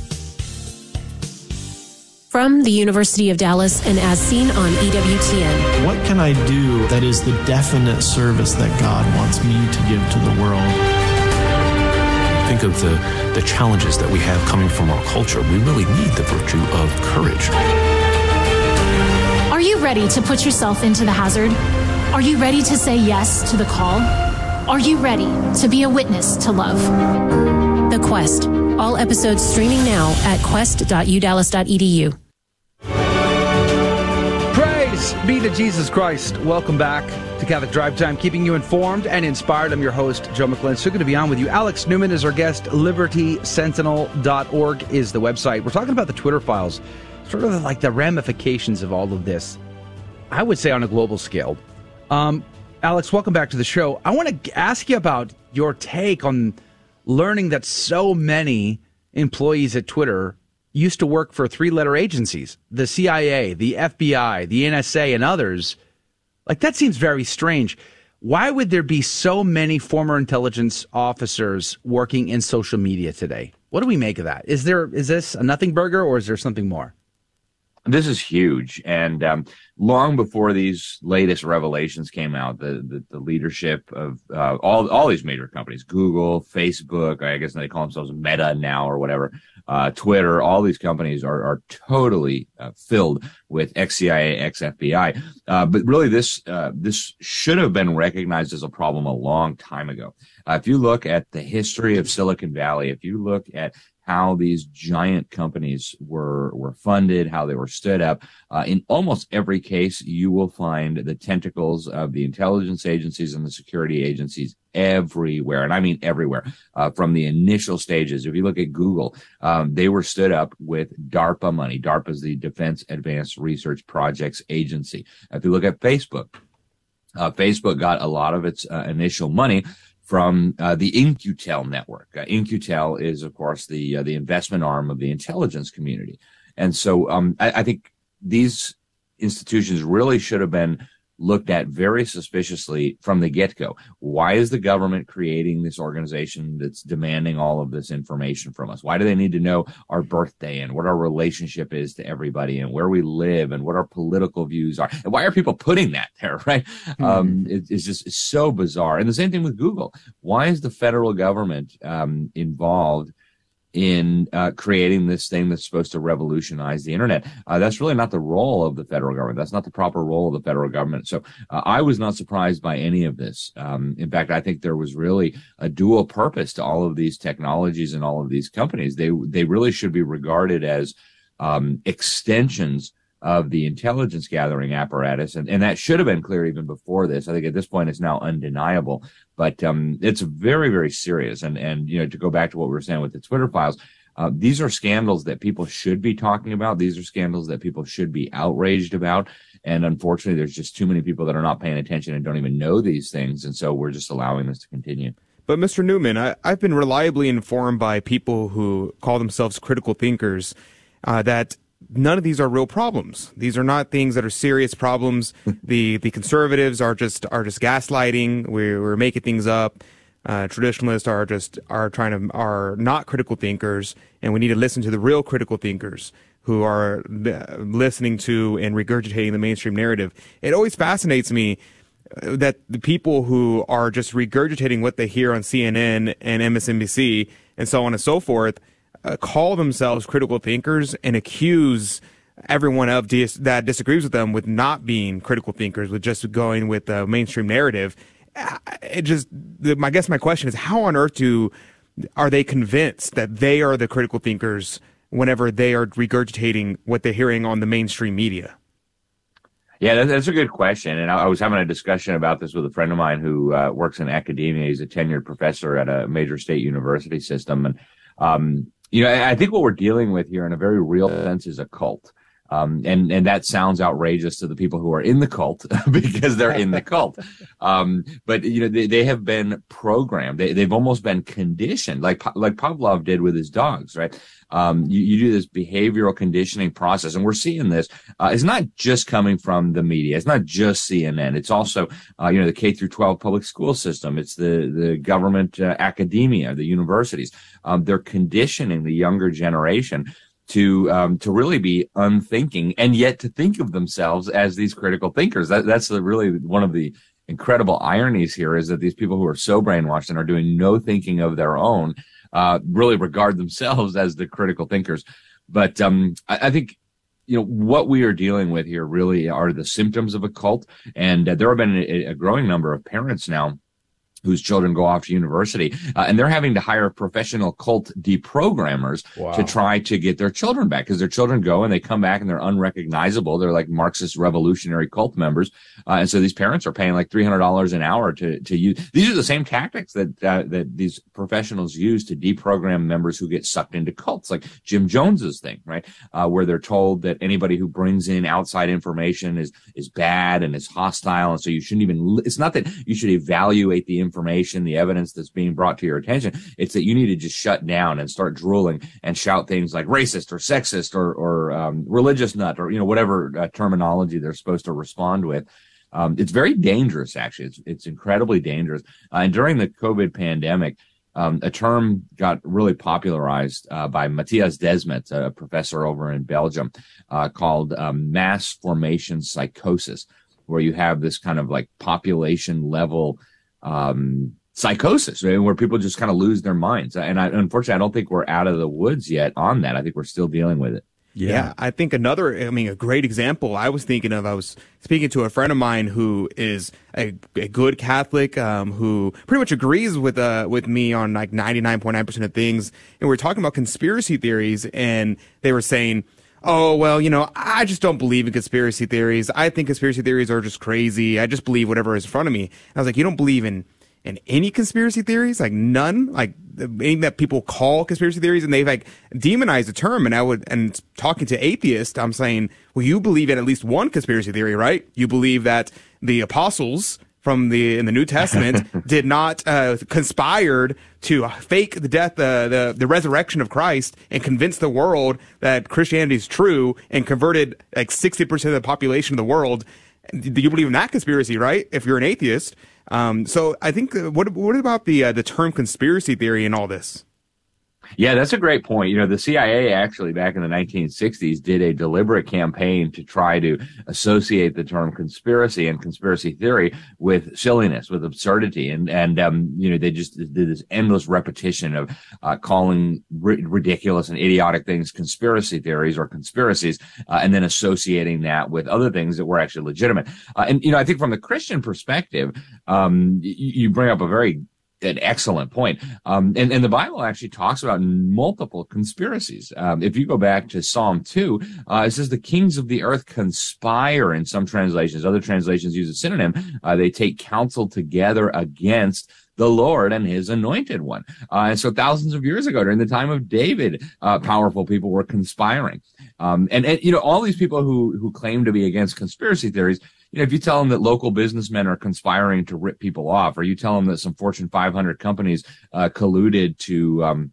From the University of Dallas and as seen on EWTN. What can I do that is the definite service that God wants me to give to the world? Think of the, the challenges that we have coming from our culture. We really need the virtue of courage. Are you ready to put yourself into the hazard? Are you ready to say yes to the call? Are you ready to be a witness to love? The Quest. All episodes streaming now at quest.udallas.edu. Praise Be to Jesus Christ. Welcome back to Catholic Drive Time, keeping you informed and inspired. I'm your host, Joe McClane. So good to be on with you. Alex Newman is our guest. LibertySentinel.org is the website. We're talking about the Twitter files, sort of like the ramifications of all of this, I would say on a global scale. Um, Alex, welcome back to the show. I want to ask you about your take on learning that so many employees at Twitter used to work for three letter agencies the CIA, the FBI, the NSA, and others. Like, that seems very strange. Why would there be so many former intelligence officers working in social media today? What do we make of that? Is there is this a nothing burger or is there something more? This is huge, and um, long before these latest revelations came out, the the, the leadership of uh, all all these major companies, Google, Facebook, I guess they call themselves Meta now or whatever, uh, Twitter, all these companies are are totally uh, filled with ex CIA, ex FBI. Uh, but really, this uh, this should have been recognized as a problem a long time ago. Uh, if you look at the history of Silicon Valley, if you look at how these giant companies were were funded, how they were stood up. Uh, in almost every case, you will find the tentacles of the intelligence agencies and the security agencies everywhere, and I mean everywhere. Uh, from the initial stages, if you look at Google, um, they were stood up with DARPA money. DARPA is the Defense Advanced Research Projects Agency. If you look at Facebook, uh, Facebook got a lot of its uh, initial money from uh, the In-Q-Tel network. Uh, In-Q-Tel is, of course, the uh, the investment arm of the intelligence community, and so um, I, I, think these institutions really should have been looked at very suspiciously from the get go. Why is the government creating this organization that's demanding all of this information from us? Why do they need to know our birthday and what our relationship is to everybody and where we live and what our political views are? And why are people putting that there, right? Mm-hmm. Um, it, it's just it's so bizarre. And the same thing with Google. Why is the federal government um, involved? In uh, creating this thing that's supposed to revolutionize the internet. Uh, that's really not the role of the federal government. That's not the proper role of the federal government. So uh, I was not surprised by any of this. Um, in fact, I think there was really a dual purpose to all of these technologies and all of these companies. They they really should be regarded as um, extensions of the intelligence gathering apparatus. And, and that should have been clear even before this. I think at this point it's now undeniable, but, um, it's very, very serious. And, and, you know, to go back to what we were saying with the Twitter files, uh, these are scandals that people should be talking about. These are scandals that people should be outraged about. And unfortunately, there's just too many people that are not paying attention and don't even know these things. And so we're just allowing this to continue. But Mr. Newman, I, have been reliably informed by people who call themselves critical thinkers uh, that none of these are real problems. These are not things that are serious problems. the the conservatives are just are just gaslighting. We're, we're making things up. Uh, traditionalists are just are trying to are not critical thinkers, and we need to listen to the real critical thinkers who are uh, listening to and regurgitating the mainstream narrative. It always fascinates me uh, that the people who are just regurgitating what they hear on CNN and MSNBC and so on and so forth uh, call themselves critical thinkers and accuse everyone of dis- that disagrees with them with not being critical thinkers, with just going with the mainstream narrative. Uh, it just, the, I guess my question is, how on earth do are they convinced that they are the critical thinkers whenever they are regurgitating what they're hearing on the mainstream media? Yeah, that's a good question. And I was having a discussion about this with a friend of mine who uh, works in academia. He's a tenured professor at a major state university system. And um, you know, I think what we're dealing with here in a very real sense is a cult. Um, and and that sounds outrageous to the people who are in the cult because they're in the cult. Um, but you know they, they have been programmed. They, they've almost been conditioned, like like Pavlov did with his dogs, right? Um, you, you, do this behavioral conditioning process, and we're seeing this. Uh, it's not just coming from the media. It's not just CNN. It's also uh, you know the K through 12 public school system. It's the the government uh, academia, the universities. Um, they're conditioning the younger generation to um, to really be unthinking and yet to think of themselves as these critical thinkers. That, that's the, really one of the incredible ironies here is that these people who are so brainwashed and are doing no thinking of their own uh, really regard themselves as the critical thinkers. But um, I, I, think you know what we are dealing with here really are the symptoms of a cult, and uh, there have been a, a growing number of parents now whose children go off to university, uh, and they're having to hire professional cult deprogrammers Wow. to try to get their children back because their children go and they come back and they're unrecognizable. They're like Marxist revolutionary cult members, uh, and so these parents are paying like three hundred dollars an hour to to use. These are the same tactics that uh, that these professionals use to deprogram members who get sucked into cults, like Jim Jones's thing, right? Uh, where they're told that anybody who brings in outside information is is bad and is hostile, and so you shouldn't even. It's not that you should evaluate the information, the evidence that's being brought to your attention. It's that you need to just shut down and start drooling and shout things like racist or sexist or or um, religious nut or you know whatever uh, terminology they're supposed to respond with. Um, it's very dangerous, actually. It's it's incredibly dangerous. Uh, and during the COVID pandemic, um, a term got really popularized uh, by Mattias Desmet, a professor over in Belgium, uh, called um, mass formation psychosis, where you have this kind of like population level um, psychosis, right, where people just kind of lose their minds. And I, unfortunately, I don't think we're out of the woods yet on that. I think we're still dealing with it. Yeah. I think another, I mean, a great example I was thinking of, I was speaking to a friend of mine who is a, a good Catholic, um, who pretty much agrees with, uh, with me on like 99.9% of things. And we are talking about conspiracy theories and they were saying, Oh, well, you know, I just don't believe in conspiracy theories. I think conspiracy theories are just crazy. I just believe whatever is in front of me. I was like, you don't believe in, in any conspiracy theories? Like none? Like anything that people call conspiracy theories and they've like demonized the term. And I would, and talking to atheists, I'm saying, well, you believe in at least one conspiracy theory, right? You believe that the apostles from the in the New Testament did not uh, conspired to fake the death, uh, the the resurrection of Christ, and convince the world that Christianity is true, and converted like sixty percent of the population of the world. Do you believe in that conspiracy, right? If you're an atheist, um, so I think what what about the uh, the term conspiracy theory and all this? Yeah, that's a great point. You know, the CIA actually back in the 1960s did a deliberate campaign to try to associate the term conspiracy and conspiracy theory with silliness, with absurdity. And, and, um, you know, they just did this endless repetition of, uh, calling ri- ridiculous and idiotic things conspiracy theories or conspiracies, uh, and then associating that with other things that were actually legitimate. Uh, and, you know, I think from the Christian perspective, um, y- you bring up a very an excellent point. Um, and, and the Bible actually talks about multiple conspiracies. Um, if you go back to Psalm 2, uh, it says the kings of the earth conspire in some translations. Other translations use a synonym. Uh, they take counsel together against the Lord and his anointed one. Uh, and so thousands of years ago, during the time of David, uh, powerful people were conspiring. Um, and, and, you know, all these people who, who claim to be against conspiracy theories, you know, if you tell them that local businessmen are conspiring to rip people off, or you tell them that some Fortune 500 companies, uh, colluded to, um,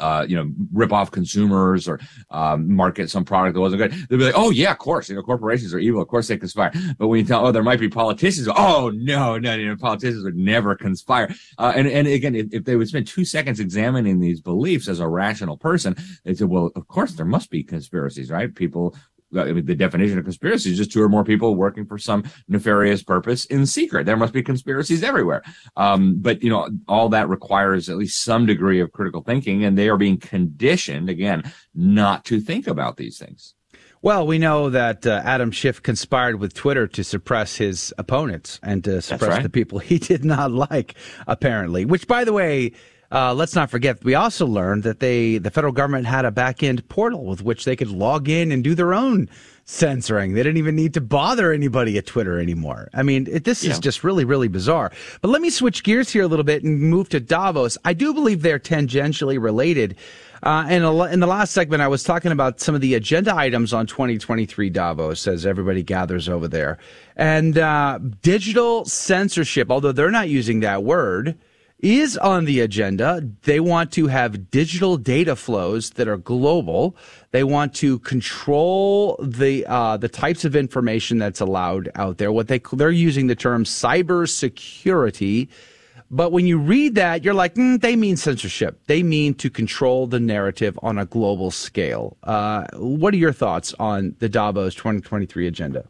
uh, you know, rip off consumers or um, market some product that wasn't good. They'll be like, "Oh yeah, of course. You know, corporations are evil. Of course they conspire." But when you tell, "Oh, there might be politicians," oh no, no, know, politicians would never conspire. Uh, and and again, if, if they would spend two seconds examining these beliefs as a rational person, they said, "Well, of course there must be conspiracies, right? People." I mean, the definition of conspiracy is just two or more people working for some nefarious purpose in secret. There must be conspiracies everywhere. Um, but you know, all that requires at least some degree of critical thinking, and they are being conditioned again not to think about these things. Well, we know that uh, Adam Schiff conspired with Twitter to suppress his opponents and to suppress right. the people he did not like, apparently. Which, by the way, uh, let's not forget, we also learned that they, the federal government had a back end portal with which they could log in and do their own censoring. They didn't even need to bother anybody at Twitter anymore. I mean, it, this Yeah. is just really, really bizarre. But let me switch gears here a little bit and move to Davos. I do believe they're tangentially related. Uh, and in the last segment, I was talking about some of the agenda items on 2023 Davos as everybody gathers over there. And uh, digital censorship, although they're not using that word, is on the agenda. They want to have digital data flows that are global. They want to control the uh, the types of information that's allowed out there. What they they're using the term cyber security. But when you read that, you're like, mm, they mean censorship. They mean to control the narrative on a global scale. Uh, what are your thoughts on the Davos 2023 agenda?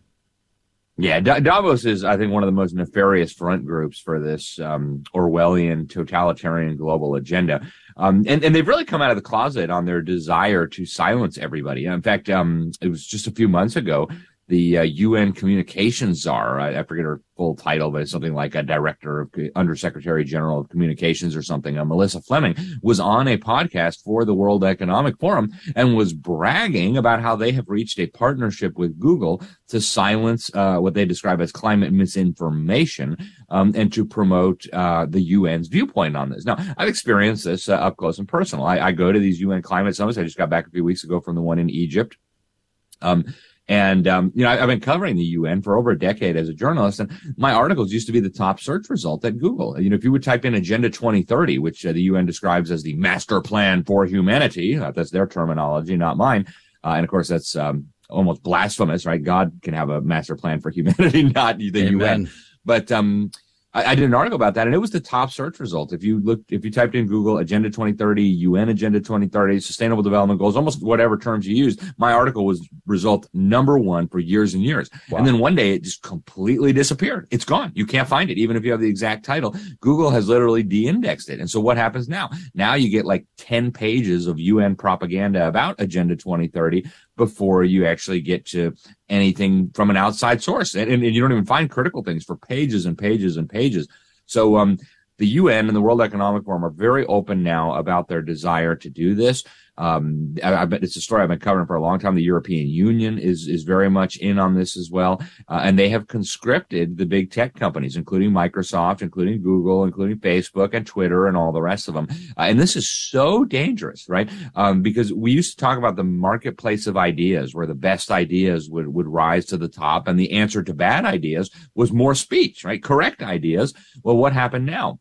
Yeah, Da- Davos is, I think, one of the most nefarious front groups for this um, Orwellian totalitarian global agenda. Um, and, and they've really come out of the closet on their desire to silence everybody. In fact, um, it was just a few months ago the uh, UN communications czar. I, I, forget her full title, but it's something like a director of undersecretary general of communications or something. Uh, Melissa Fleming was on a podcast for the World Economic Forum and was bragging about how they have reached a partnership with Google to silence uh, what they describe as climate misinformation um, and to promote uh, the UN's viewpoint on this. Now, I've experienced this uh, up close and personal. I, I go to these UN climate summits. I just got back a few weeks ago from the one in Egypt. Um, and, um, you know, I, have been covering the UN for over a decade as a journalist, and my articles used to be the top search result at Google. You know, if you would type in Agenda 2030, which uh, the UN describes as the master plan for humanity, uh, that's their terminology, not mine. Uh, and of course, that's, um, almost blasphemous, right? God can have a master plan for humanity, not the Amen. UN. But, um, I, I, did an article about that and it was the top search result. If you looked, if you typed in Google Agenda 2030, UN Agenda 2030, Sustainable Development Goals, almost whatever terms you used, my article was result number one for years and years. Wow. And then one day it just completely disappeared. It's gone. You can't find it, even if you have the exact title. Google has literally de-indexed it. And so what happens now? Now you get like 10 pages of UN propaganda about Agenda 2030 before you actually get to anything from an outside source. And, and, and, you don't even find critical things for pages and pages and pages. So, um, the UN and the World Economic Forum are very open now about their desire to do this. Um, I, I it's a story I've been covering for a long time. The European Union is is very much in on this as well, uh, and they have conscripted the big tech companies, including Microsoft, including Google, including Facebook and Twitter, and all the rest of them. Uh, and this is so dangerous, right? Um, because we used to talk about the marketplace of ideas, where the best ideas would would rise to the top, and the answer to bad ideas was more speech, right? Correct ideas. Well, what happened now?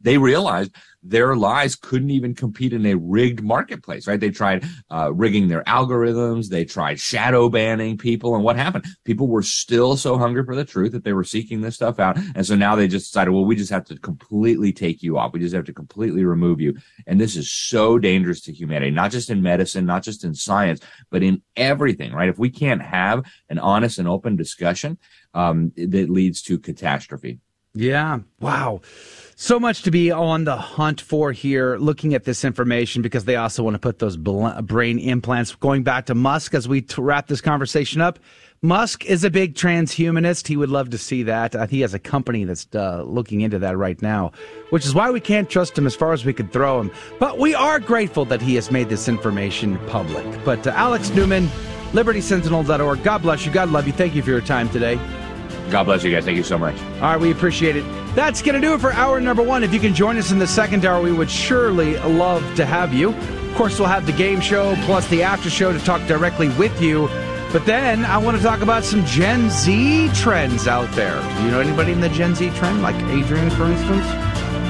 They realized their lies couldn't even compete in a rigged marketplace, right? They tried uh, rigging their algorithms. They tried shadow banning people. And what happened? People were still so hungry for the truth that they were seeking this stuff out. And so now they just decided, well, we just have to completely take you off. We just have to completely remove you. And this is so dangerous to humanity, not just in medicine, not just in science, but in everything, right? If we can't have an honest and open discussion, um, that leads to catastrophe. Yeah. Wow. So much to be on the hunt for here, looking at this information because they also want to put those brain implants. Going back to Musk as we wrap this conversation up, Musk is a big transhumanist. He would love to see that. Uh, he has a company that's uh, looking into that right now, which is why we can't trust him as far as we could throw him. But we are grateful that he has made this information public. But uh, Alex Newman, libertysentinel.org. God bless you. God love you. Thank you for your time today. God bless you guys. Thank you so much. All right, we appreciate it. That's going to do it for hour number one. If you can join us in the second hour, we would surely love to have you. Of course, we'll have the game show plus the after show to talk directly with you. But then I want to talk about some Gen Z trends out there. Do you know anybody in the Gen Z trend, like Adrian, for instance?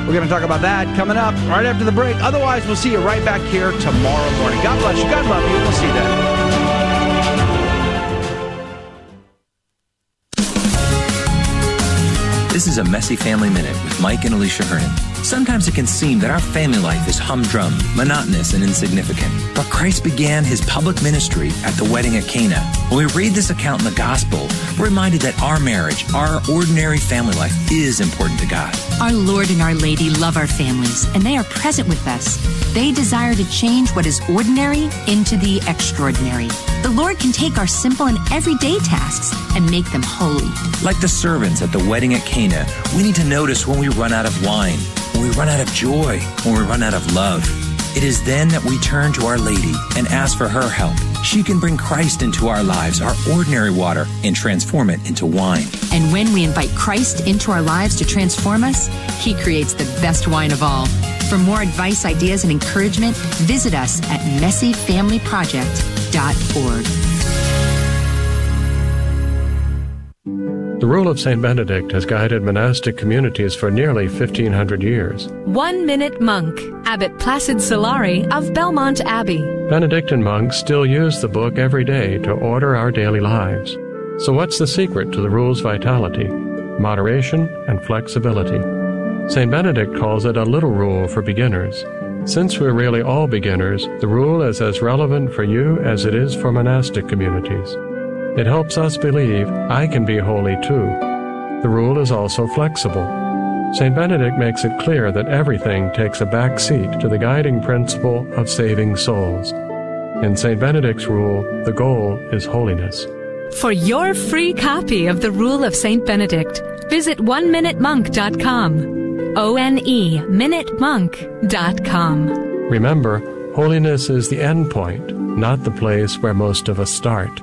We're going to talk about that coming up right after the break. Otherwise, we'll see you right back here tomorrow morning. God bless you. God love you. We'll see you then. This is a Messy Family Minute with Mike and Alicia Hernon. Sometimes it can seem that our family life is humdrum, monotonous, and insignificant. But Christ began his public ministry at the wedding at Cana. When we read this account in the gospel, we're reminded that our marriage, our ordinary family life, is important to God. Our Lord and Our Lady love our families, and they are present with us. They desire to change what is ordinary into the extraordinary. The Lord can take our simple and everyday tasks and make them holy. Like the servants at the wedding at Cana, we need to notice when we run out of wine, when we run out of joy, when we run out of love. It is then that we turn to Our Lady and ask for her help. She can bring Christ into our lives, our ordinary water, and transform it into wine. And when we invite Christ into our lives to transform us, He creates the best wine of all. For more advice, ideas, and encouragement, visit us at messyfamilyproject.org. The rule of St. Benedict has guided monastic communities for nearly 1500 years. One Minute Monk, Abbot Placid Solari of Belmont Abbey. Benedictine monks still use the book every day to order our daily lives. So, what's the secret to the rule's vitality? Moderation and flexibility. St. Benedict calls it a little rule for beginners. Since we're really all beginners, the rule is as relevant for you as it is for monastic communities. It helps us believe I can be holy too. The rule is also flexible. St. Benedict makes it clear that everything takes a back seat to the guiding principle of saving souls. In St. Benedict's rule, the goal is holiness. For your free copy of The Rule of St. Benedict, visit oneminutemonk.com. O N E minutemonk.com. Remember, holiness is the end point, not the place where most of us start.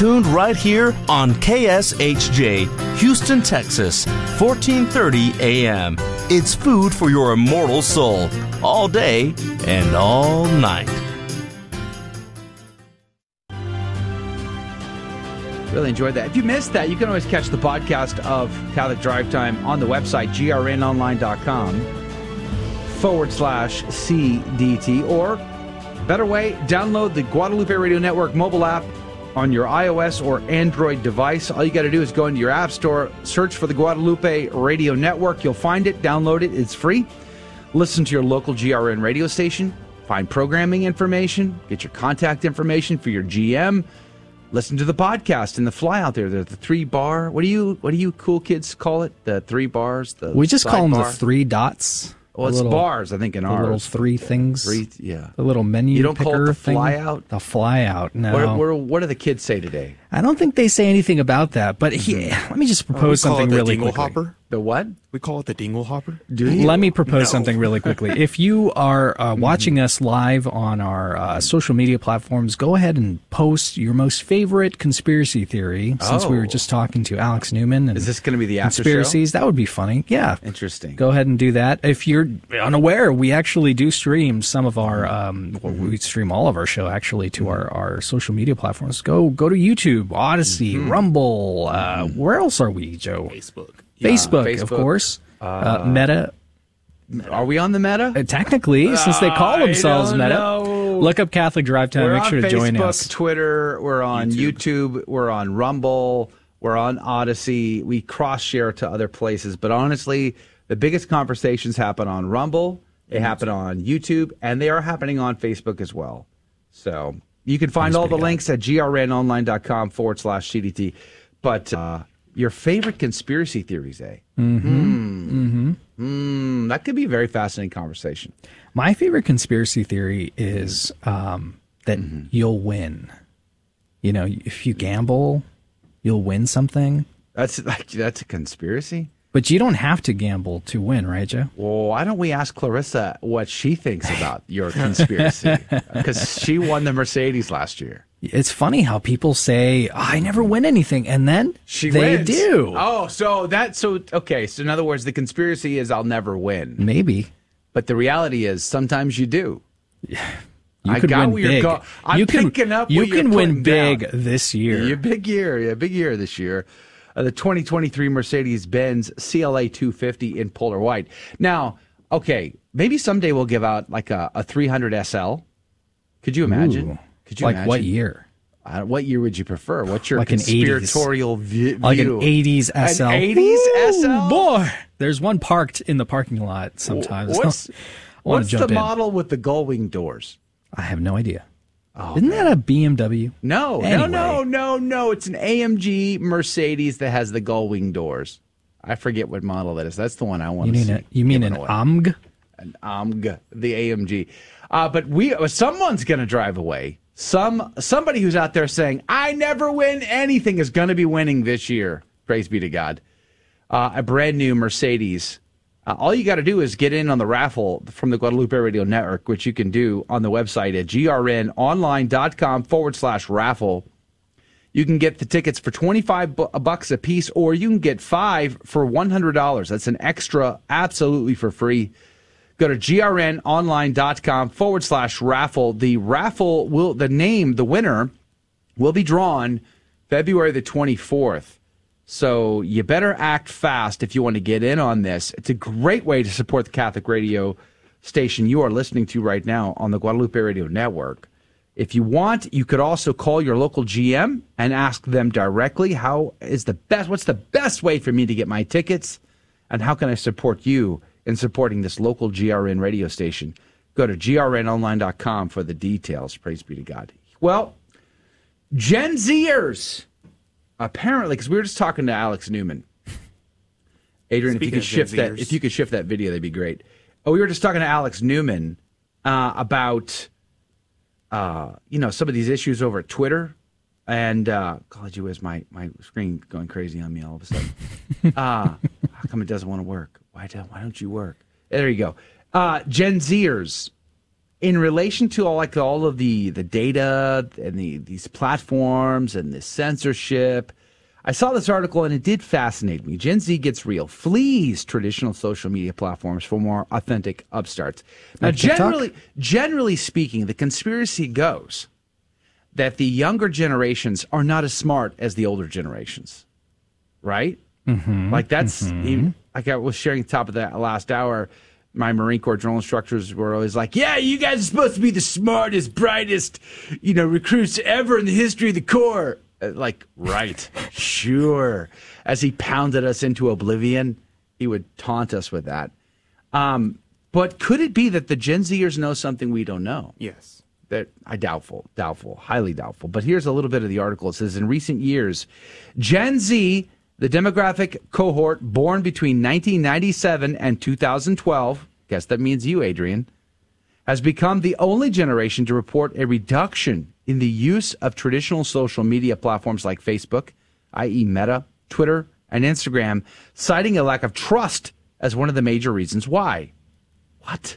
Tuned right here on KSHJ, Houston, Texas, 1430 AM. It's food for your immortal soul, all day and all night. Really enjoyed that. If you missed that, you can always catch the podcast of Catholic Drive Time on the website, grnonline.com forward slash CDT. Or, better way, download the Guadalupe Radio Network mobile app on your iOS or Android device. All you got to do is go into your App Store, search for the Guadalupe Radio Network. You'll find it, download it, it's free. Listen to your local GRN radio station, find programming information, get your contact information for your GM. Listen to the podcast and the fly out there. The, the three bar. What do you what do you cool kids call it? The three bars. The We just call them bar? the three dots. Well, it's little- bars. I think in the ours. little three things. Three, yeah. The little menu. You don't call it picker the thing. fly out? The fly out. No. What, what, what do the kids say today? I don't think they say anything about that. But he, mm-hmm. let me just propose we call something it the really dingle quickly. hopper. The what? We call it the dingle hopper. Do Let me propose something really quickly. If you are uh, Mm-hmm. watching us live on our uh, social media platforms, go ahead and post your most favorite conspiracy theory. Since we Oh. were just talking to Alex Newman, and Is this going to be the after show? conspiracies? That would be funny. Yeah, Interesting. Go ahead and do that. If you're unaware, we actually do stream some of our, um, Mm-hmm. we stream all of our show actually to our, our social media platforms. Go go to YouTube, Odysee, Mm-hmm. Rumble. Uh, where else are we, Joe? Facebook. Facebook, Yeah, of course. Uh, Uh, Meta. Are we on the meta? Uh, technically, since they call themselves Meta. know. Look up Catholic Drive Time. We're Make sure to Facebook, join us. Twitter. We're on YouTube. We're on Rumble. We're on Odysee. We cross share to other places, but honestly, the biggest conversations happen on Rumble. They happen on YouTube, and they are happening on Facebook as well. So you can find all the links at grnonline.com forward slash CDT. But uh, your favorite conspiracy theories, eh? Mm-hmm. Hmm, that could be a very fascinating conversation. My favorite conspiracy theory is um, that Mm-hmm. you'll win. You know, if you gamble, you'll win something. That's like that's a conspiracy. But you don't have to gamble to win, right, Joe? Well, why don't we ask Clarissa what she thinks about your conspiracy? Because she won the Mercedes last year. It's funny how people say, I never win anything, and then She they wins. do. Oh, so that so okay. So in other words, the conspiracy is I'll never win. Maybe. But the reality is sometimes you do. You I got win where you're big. go- I'm you can, picking up You you're can win big down. this year. Yeah, big year. Yeah, big year this year. Uh, the 2023 Mercedes Benz CLA 250 in polar white. Now, okay, maybe someday we'll give out like a, a 300 SL. Could you imagine? Ooh. Could you imagine? like imagine? what year? Uh, what year would you prefer? What's your Like an 80s. conspiratorial view? Like an 80s SL. An 80s SL? Ooh, Boy, there's one parked in the parking lot sometimes. What's, what's the in. model with the gull wing doors? I have no idea. Oh, Isn't that a BMW? No, Anyway. no, no, no, no. It's an AMG Mercedes that has the gull wing doors. I forget what model that is. That's the one I want You to see. a, you mean an away. AMG? an AMG, the AMG. Uh, but we, uh, someone's going to drive away. Some somebody who's out there saying, "I never win anything," is going to be winning this year. Praise be to God. Uh, a brand new Mercedes. Uh, all you got to do is get in on the raffle from the Guadalupe Radio Network, which you can do on the website at grnonline.com forward slash raffle. You can get the tickets for 25 bu- bucks a piece, or you can get five for $100. That's an extra, absolutely for free. Go to grnonline.com forward slash raffle. The raffle will, the name, the winner, will be drawn February the 24th. So you better act fast if you want to get in on this. It's a great way to support the Catholic radio station you are listening to right now on the Guadalupe Radio Network. If you want, you could also call your local GM and ask them directly how is the best what's the best way for me to get my tickets and how can I support you in supporting this local GRN radio station. Go to grnonline.com for the details. Praise be to God. Well, Gen Zers apparently because we were just talking to Alex Newman. Adrian, if you could shift that, if you could shift that video, that'd be great. Oh, we were just talking to Alex Newman uh, about, uh, you know, some of these issues over at Twitter, and uh, God, you is my my screen going crazy on me all of a sudden. uh, how come it doesn't want to work? Why don't Why don't you work? There you go. Uh, Gen Zers, in relation to all like all of the the data and the these platforms and the censorship. I saw this article and it did fascinate me. Gen Z gets real, flees traditional social media platforms for more authentic upstarts. Now, Like generally, generally speaking, the conspiracy goes that the younger generations are not as smart as the older generations, right? Mm-hmm. Like that's even- like I was sharing the top of that last hour. My Marine Corps drill instructors were always like, "Yeah, you guys are supposed to be the smartest, brightest, you know, recruits ever in the history of the Corps." Uh, Like, right, sure. As he pounded us into oblivion, he would taunt us with that. Um, but could it be that the Gen Zers know something we don't know? Yes. that I doubtful, doubtful, highly doubtful. But here's a little bit of the article. It says in recent years, Gen Z, the demographic cohort born between 1997 and 2012, guess that means you, Adrian, has become the only generation to report a reduction in the use of traditional social media platforms like Facebook, i.e., Meta, Twitter, and Instagram, citing a lack of trust as one of the major reasons why. What?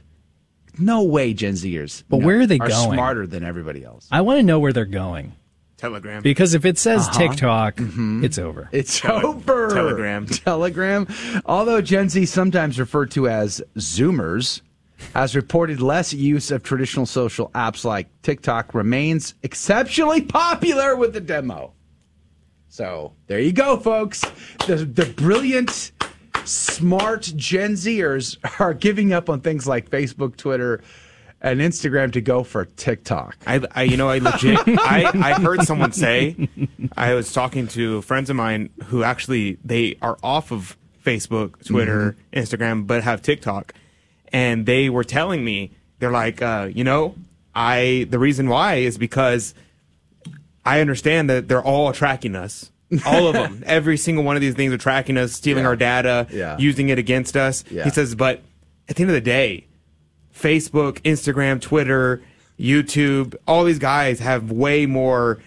No way, Gen Zers. But no, where are they are going? smarter than everybody else. I want to know where they're going. Telegram. Because if it says Uh-huh. TikTok, it's over. It's Tele- over. Telegram. Telegram. Although Gen Z, sometimes referred to as Zoomers, has reported less use of traditional social apps like TikTok, remains exceptionally popular with the demo. So there you go, folks. The, the brilliant, smart Gen Zers are giving up on things like Facebook, Twitter, and Instagram to go for TikTok. I, I you know, I legit, I, I heard someone say, I was talking to friends of mine who actually, they are off of Facebook, Twitter, Instagram, but have TikTok. And they were telling me, they're like, uh, you know, I, the reason why is because I understand that they're all tracking us. All of them. Every single one of these things are tracking us, stealing Yeah. our data, Yeah. using it against us. Yeah. He says, but at the end of the day, Facebook, Instagram, Twitter, YouTube, all these guys have way more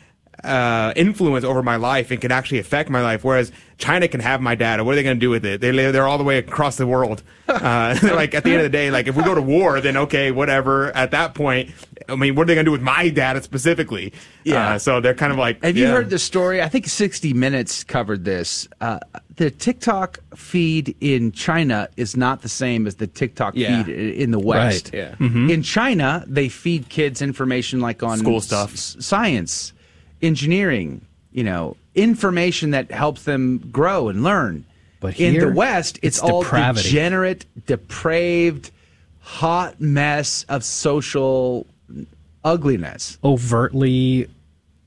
uh, influence over my life and can actually affect my life. Whereas China can have my data. What are they going to do with it? They, they're all the way across the world. Uh, like at the end of the day, like if we go to war, then okay, whatever. At that point, I mean, what are they going to do with my data specifically? Yeah. Uh, so they're kind of like. Have you heard the story? I think 60 Minutes covered this. Uh, the TikTok feed in China is not the same as the TikTok Yeah. feed in the West. Right, yeah. Mm-hmm. In China, they feed kids information like on School stuff. s- science, engineering, you know, information that helps them grow and learn. But in the West, it's, it's all depravity. degenerate, depraved, hot mess of social ugliness. overtly,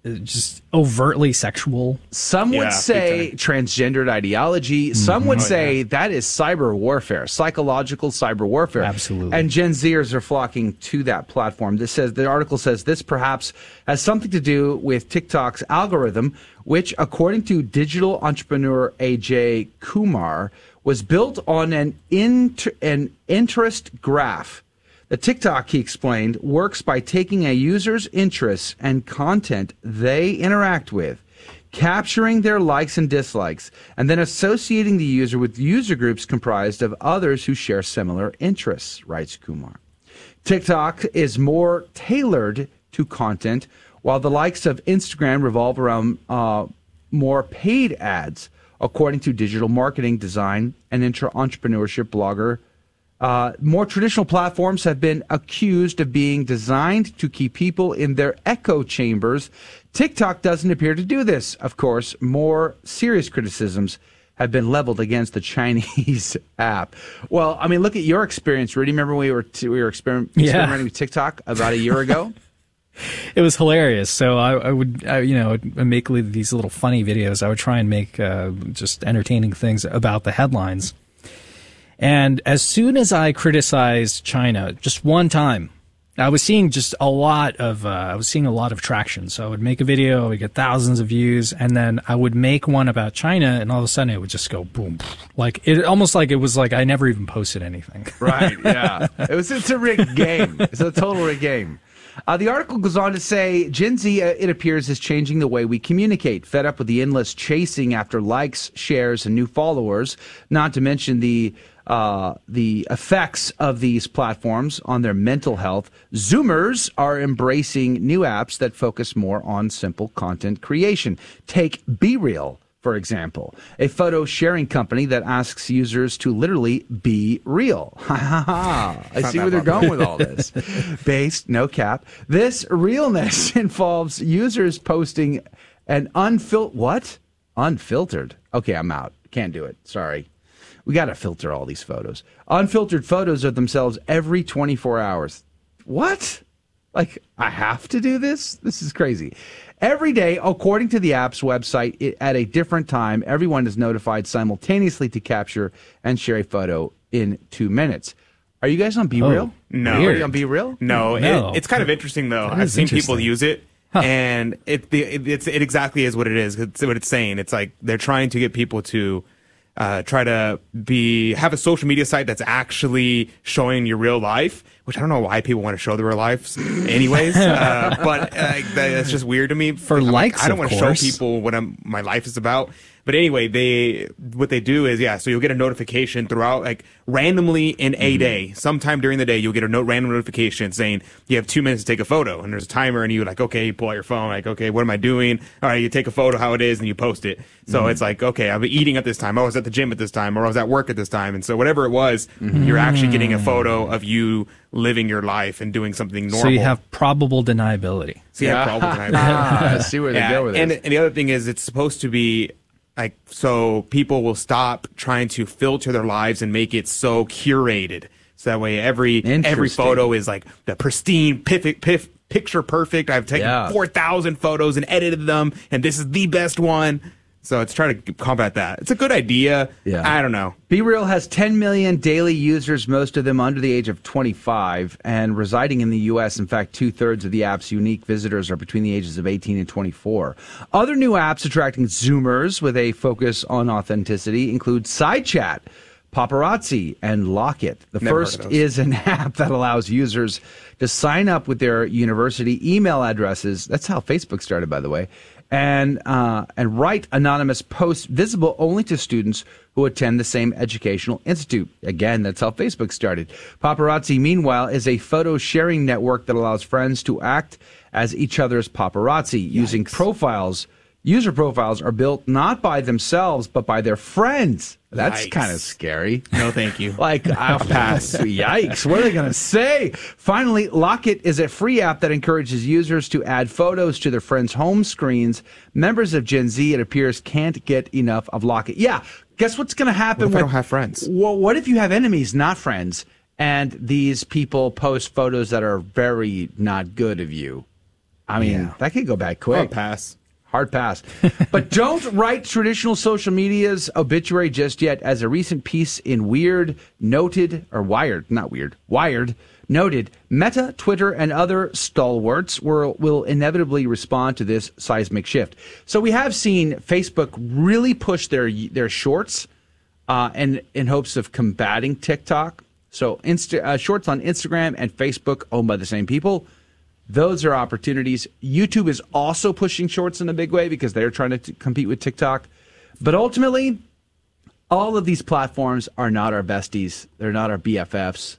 Uh, just overtly sexual. Some Yeah, would big say transgendered ideology. Some mm-hmm. would Oh, say that is cyber warfare, psychological cyber warfare. Absolutely. And Gen Zers are flocking to that platform. This says the article says this perhaps has something to do with TikTok's algorithm, which, according to digital entrepreneur AJ Kumar, was built on an inter- an interest graph. The TikTok, he explained, works by taking a user's interests and content they interact with, capturing their likes and dislikes, and then associating the user with user groups comprised of others who share similar interests, writes Kumar. TikTok is more tailored to content, while the likes of Instagram revolve around uh, more paid ads, according to digital marketing design and intra- entrepreneurship blogger uh, more traditional platforms have been accused of being designed to keep people in their echo chambers. TikTok doesn't appear to do this. Of course, more serious criticisms have been leveled against the Chinese app. Well, I mean, look at your experience, Rudy. Remember when we were we were exper- Yeah. experimenting with TikTok about a year ago? it was hilarious. So I, I would, I, you know, make these little funny videos. I would try and make uh, just entertaining things about the headlines. And as soon as I criticized China, just one time, I was seeing just a lot of uh, I was seeing a lot of traction. So I would make a video, I would get thousands of views, and then I would make one about China, and all of a sudden it would just go boom, like it almost like it was like I never even posted anything. Right? Yeah. it was. It's a rigged game. It's a total rigged game. Uh, the article goes on to say Gen Z, uh, it appears, is changing the way we communicate. Fed up with the endless chasing after likes, shares, and new followers, not to mention the uh, the effects of these platforms on their mental health, Zoomers are embracing new apps that focus more on simple content creation. Take Be Real, for example, a photo sharing company that asks users to literally be real. Ha ha ha. I see where they're going with all this. Based, no cap. This realness involves users posting an unfiltered, what? Unfiltered. Okay, I'm out. Can't do it. Sorry. We got to filter all these photos. Unfiltered photos of themselves every 24 hours. What? Like, I have to do this? This is crazy. Every day, according to the app's website, it, at a different time, everyone is notified simultaneously to capture and share a photo in two minutes. Are you guys on Be Oh, Real? no. Are you on Be Real? No, No. It, it's kind of interesting though. That I've seen people use it, and it, the, it it's it exactly is what it is. It's what it's saying. It's like they're trying to get people to uh, try to be have a social media site that's actually showing your real life. Which I don't know why people want to show their real lives, anyways. uh, but uh, that's just weird to me. For I'm like, likes, I don't want to show people what I'm, my life is about. But anyway, they what they do is yeah. So you'll get a notification throughout, like randomly in a day, sometime during the day, you'll get a note random notification saying you have two minutes to take a photo, and there's a timer, and you're like okay, you pull out your phone, like okay, what am I doing? All right, you take a photo how it is, and you post it. So Mhm. it's like okay, I've been eating at this time. Oh, I was at the gym at this time, or I was at work at this time, and so whatever it was, you're actually getting a photo of you living your life and doing something normal. So you have probable deniability. So you have problem with Ah, I see where they Yeah, go with and, and the other thing is, it's supposed to be like so people will stop trying to filter their lives and make it so curated. So that way, every every photo is like the pristine, piff, piff, picture perfect. I've taken Yeah. four thousand photos and edited them, and this is the best one. So it's trying to combat that. It's a good idea. Yeah. I don't know. Be Real has 10 million daily users, most of them under the age of 25 and residing in the U.S. In fact, two thirds of the app's unique visitors are between the ages of 18 and 24. Other new apps attracting Zoomers with a focus on authenticity include SideChat, Poparazzi, and Locket. The Never first is an app that allows users to sign up with their university email addresses. That's how Facebook started, by the way. And uh, and write anonymous posts visible only to students who attend the same educational institute. Again, that's how Facebook started. Poparazzi, meanwhile, is a photo sharing network that allows friends to act as each other's paparazzi using profiles. User profiles are built not by themselves but by their friends. That's kind of scary. No, thank you. Like, I'll pass. Yikes. What are they going to say? Finally, Locket is a free app that encourages users to add photos to their friends' home screens. Members of Gen Z, it appears, can't get enough of Locket. Yeah. Guess what's going to happen What if I don't have friends? Well, what if you have enemies, not friends, and these people post photos that are very not good of you? I mean, that could go bad quick. Hard pass. Hard pass. but don't write traditional social media's obituary just yet, as a recent piece in Weird noted, or Wired, not Weird, Wired noted, Meta, Twitter, and other stalwarts will, will inevitably respond to this seismic shift. So we have seen Facebook really push their their shorts uh, and in hopes of combating TikTok. So Insta, uh, shorts on Instagram and Facebook owned by the same people. Those are opportunities. YouTube is also pushing shorts in a big way because they're trying to t- compete with TikTok. But ultimately, all of these platforms are not our besties. They're not our BFFs.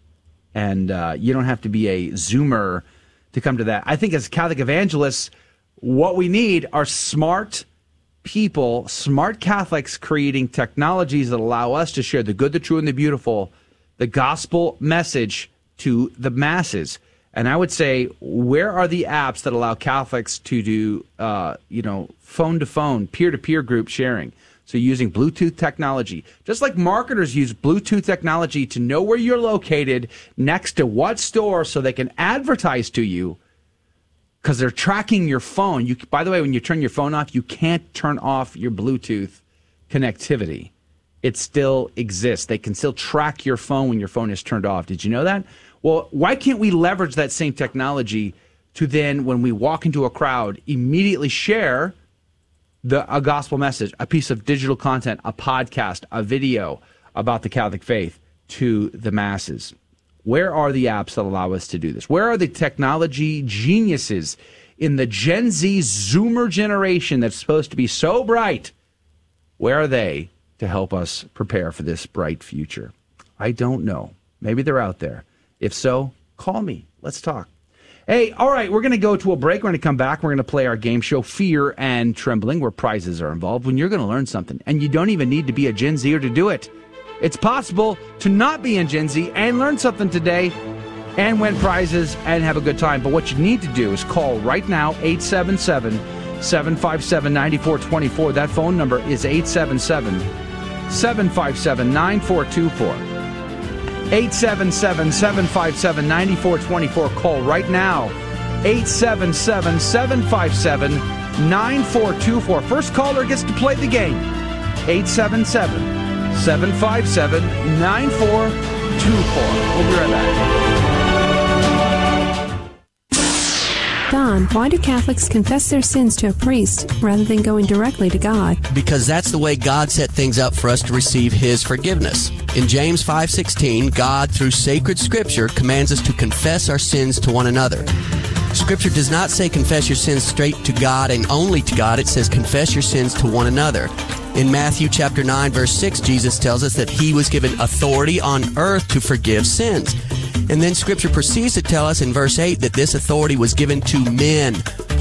And uh, you don't have to be a Zoomer to come to that. I think as Catholic evangelists, what we need are smart people, smart Catholics creating technologies that allow us to share the good, the true, and the beautiful, the gospel message to the masses. And I would say, where are the apps that allow Catholics to do, uh, you know, phone to phone, peer to peer group sharing? So using Bluetooth technology, just like marketers use Bluetooth technology to know where you're located next to what store so they can advertise to you. because they're tracking your phone. You, by the way, when you turn your phone off, you can't turn off your Bluetooth connectivity. It still exists. They can still track your phone when your phone is turned off. Did you know that? Well, why can't we leverage that same technology to then, when we walk into a crowd, immediately share the a gospel message, a piece of digital content, a podcast, a video about the Catholic faith to the masses? Where are the apps that allow us to do this? Where are the technology geniuses in the Gen Z Zoomer generation that's supposed to be so bright? Where are they to help us prepare for this bright future? I don't know. Maybe they're out there. If so, call me. Let's talk. Hey, all right, we're going to go to a break. We're going to come back. We're going to play our game show, Fear and Trembling, where prizes are involved. When you're going to learn something, and you don't even need to be a Gen Zer to do it. It's possible to not be in Gen Z and learn something today and win prizes and have a good time. But what you need to do is call right now 877 757 9424. That phone number is 877 757 9424. 877 757 9424. Call right now. 877 757 9424. First caller gets to play the game. 877 757 9424. We'll be right back. Don, why do Catholics confess their sins to a priest rather than going directly to God? Because that's the way God set things up for us to receive his forgiveness. In James 5:16, God through sacred scripture commands us to confess our sins to one another. Scripture does not say confess your sins straight to God and only to God. It says confess your sins to one another. In Matthew chapter 9 verse 6, Jesus tells us that he was given authority on earth to forgive sins. And then scripture proceeds to tell us in verse 8 that this authority was given to men,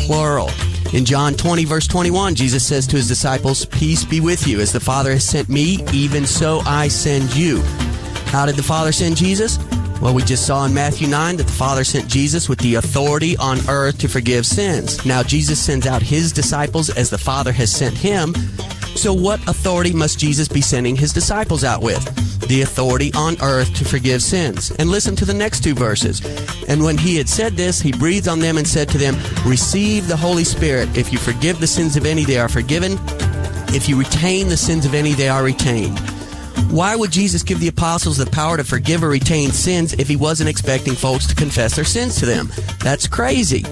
plural. In John 20 verse 21, Jesus says to his disciples, "Peace be with you. As the Father has sent me, even so I send you." How did the Father send Jesus? Well, we just saw in Matthew 9 that the Father sent Jesus with the authority on earth to forgive sins. Now, Jesus sends out his disciples as the Father has sent him. So, what authority must Jesus be sending his disciples out with? The authority on earth to forgive sins. And listen to the next two verses. And when he had said this, he breathed on them and said to them, Receive the Holy Spirit. If you forgive the sins of any, they are forgiven. If you retain the sins of any, they are retained. Why would Jesus give the apostles the power to forgive or retain sins if he wasn't expecting folks to confess their sins to them? That's crazy.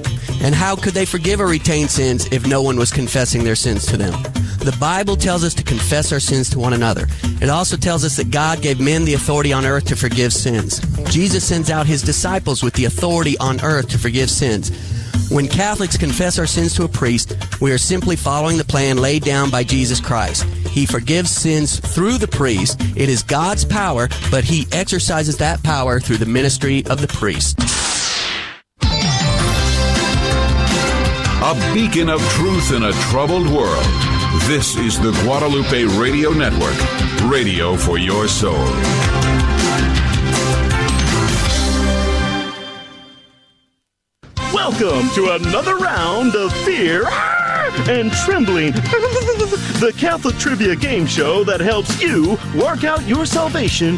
And how could they forgive or retain sins if no one was confessing their sins to them? The Bible tells us to confess our sins to one another. It also tells us that God gave men the authority on earth to forgive sins. Jesus sends out his disciples with the authority on earth to forgive sins. When Catholics confess our sins to a priest, we are simply following the plan laid down by Jesus Christ. He forgives sins through the priest. It is God's power, but he exercises that power through the ministry of the priest. A beacon of truth in a troubled world. This is the Guadalupe Radio Network, radio for your soul. Welcome to another round of Fear and Trembling, the Catholic trivia game show that helps you work out your salvation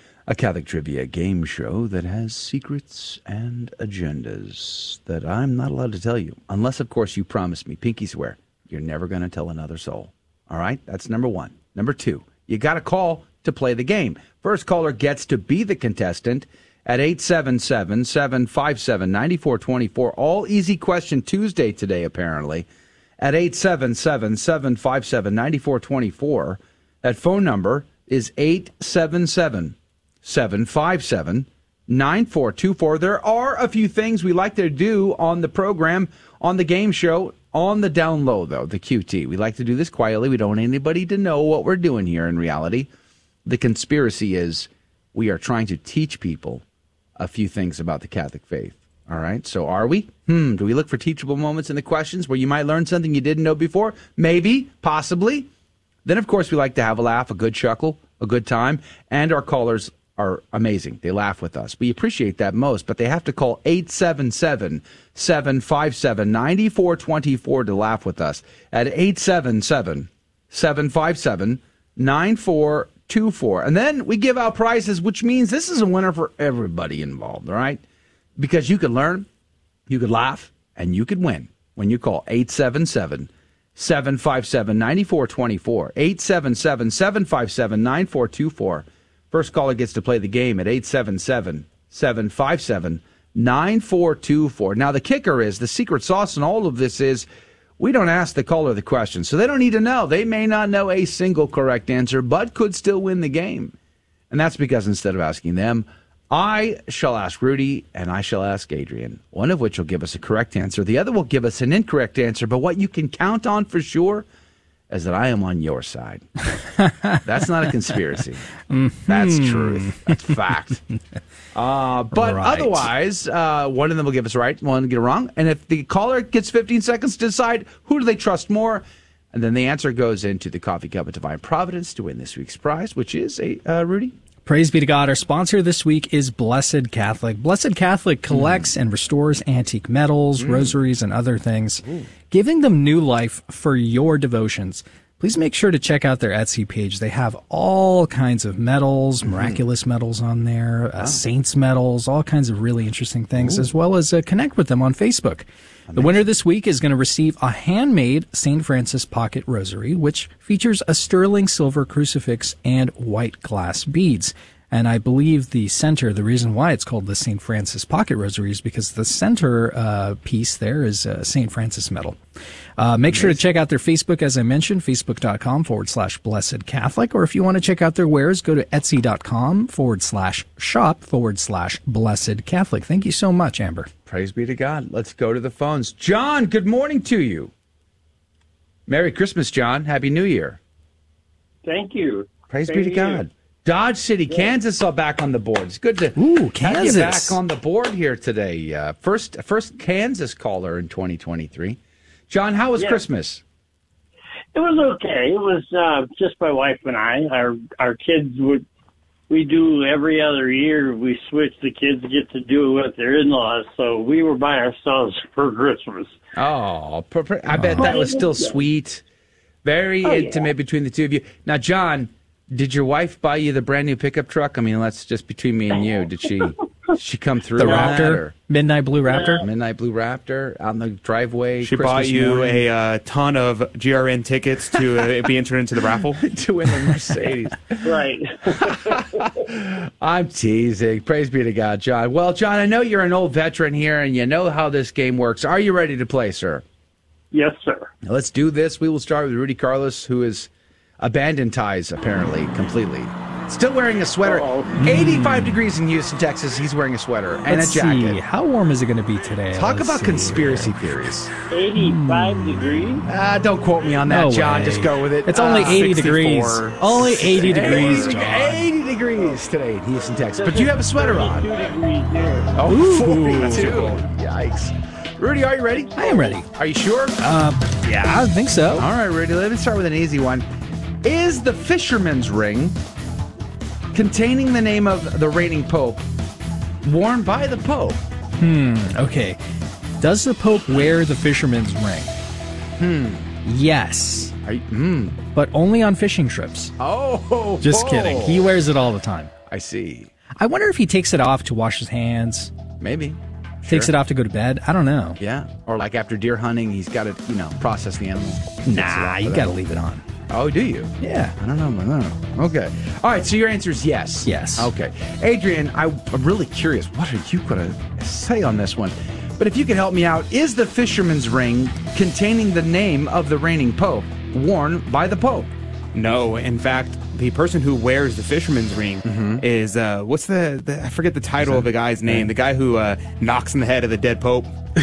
a Catholic trivia game show that has secrets and agendas that I'm not allowed to tell you. Unless, of course, you promise me, pinky swear, you're never going to tell another soul. All right? That's number one. Number two, you got to call to play the game. First caller gets to be the contestant at 877 757 9424. All easy question Tuesday today, apparently, at 877 757 9424. That phone number is 877 757 9424. There are a few things we like to do on the program, on the game show, on the down low, though, the QT. We like to do this quietly. We don't want anybody to know what we're doing here in reality. The conspiracy is we are trying to teach people a few things about the Catholic faith. All right. So are we? Hmm. Do we look for teachable moments in the questions where you might learn something you didn't know before? Maybe, possibly. Then, of course, we like to have a laugh, a good chuckle, a good time, and our callers are amazing. They laugh with us. We appreciate that most, but they have to call 877 757 9424 to laugh with us at 877 757 9424. And then we give out prizes, which means this is a winner for everybody involved, all right? Because you could learn, you could laugh, and you could win when you call 877 757 9424. 877 757 9424. First caller gets to play the game at 877 757 9424. Now, the kicker is the secret sauce in all of this is we don't ask the caller the question, so they don't need to know. They may not know a single correct answer, but could still win the game. And that's because instead of asking them, I shall ask Rudy and I shall ask Adrian, one of which will give us a correct answer. The other will give us an incorrect answer. But what you can count on for sure is that I am on your side. That's not a conspiracy. That's truth. That's fact. Uh, but Right. otherwise, uh, one of them will give us right, one will get it wrong. And if the caller gets 15 seconds to decide who do they trust more, and then the answer goes into the coffee cup of divine providence to win this week's prize, which is a uh, Rudy. Praise be to God. Our sponsor this week is Blessed Catholic. Blessed Catholic collects and restores antique medals, rosaries, and other things, giving them new life for your devotions. Please make sure to check out their Etsy page. They have all kinds of medals, miraculous medals on there, uh, saints medals, all kinds of really interesting things, as well as uh, connect with them on Facebook. The winner this week is going to receive a handmade St. Francis pocket rosary, which features a sterling silver crucifix and white glass beads. And I believe the center, the reason why it's called the St. Francis Pocket Rosary is because the center uh, piece there is a St. Francis medal. Uh, make sure to check out their Facebook, as I mentioned, facebook.com forward slash blessed Catholic. Or if you want to check out their wares, go to etsy.com forward slash shop forward slash blessed Catholic. Thank you so much, Amber. Praise be to God. Let's go to the phones. John, good morning to you. Merry Christmas, John. Happy New Year. Thank you. Praise Same be to you. God. Dodge City, Kansas, all back on the board. It's good to Ooh, have you Kansas. back on the board here today. Uh, first, first Kansas caller in 2023. John, how was Yeah. Christmas? It was okay. It was uh, just my wife and I. Our our kids would we do every other year. We switch. The kids get to do it with their in laws. So we were by ourselves for Christmas. Oh, I bet that was still sweet. Very Oh, yeah. intimate between the two of you. Now, John, did your wife buy you the brand new pickup truck? I mean, that's just between me and you. Did she? did she come through The on that, Raptor? or- Midnight Blue Raptor? Midnight Blue Raptor out in the driveway. She Christmas bought you morning. a uh, ton of GRN tickets to uh, be entered into the raffle. to win the Mercedes. Right. I'm teasing. Praise be to God, John. Well, John, I know you're an old veteran here and you know how this game works. Are you ready to play, sir? yes, sir. Now, let's do this. We will start with Rudy Carlos, who has abandoned ties apparently completely. Still wearing a sweater. 85 degrees in Houston, Texas. He's wearing a sweater and Let's a jacket. see. How warm is it going to be today? Talk Let's about see. conspiracy theories. Eighty-five degrees. Ah, don't quote me on that, No John. way. Just go with it. It's only Ah, 80 64. degrees. Only 80 degrees, 80, John. 80 degrees today in Houston, Texas. But you have a sweater on. 32 degrees. Oh, Ooh. 42. Yikes. Rudy, are you ready? I am ready. Are you sure? Uh, yeah, I think so. All right, Rudy, let me start with an easy one. Is the fisherman's ring containing the name of the reigning pope worn by the pope? Hmm. Okay. Does the Pope wear the fisherman's ring? Hmm. Yes, you, hmm. but only on fishing trips. Oh, Just kidding. He wears it all the time. I see. I wonder if he takes it off to wash his hands. Maybe. Takes it off to go to bed. I don't know. Yeah. Or like after deer hunting, he's got to, you know, process the animal. Nah, you got to leave it on. Oh, do you? Yeah. I don't know. I don't know. Okay. All right. So your answer is yes. Yes. Okay. Adrian, I, I'm really curious. What are you going to say on this one? But if you could help me out, is the fisherman's ring containing the name of the reigning pope worn by the pope? No, in fact, the person who wears the fisherman's ring is uh, what's the, the I forget the title of the guy's name. The guy who uh, knocks in the head of the dead pope.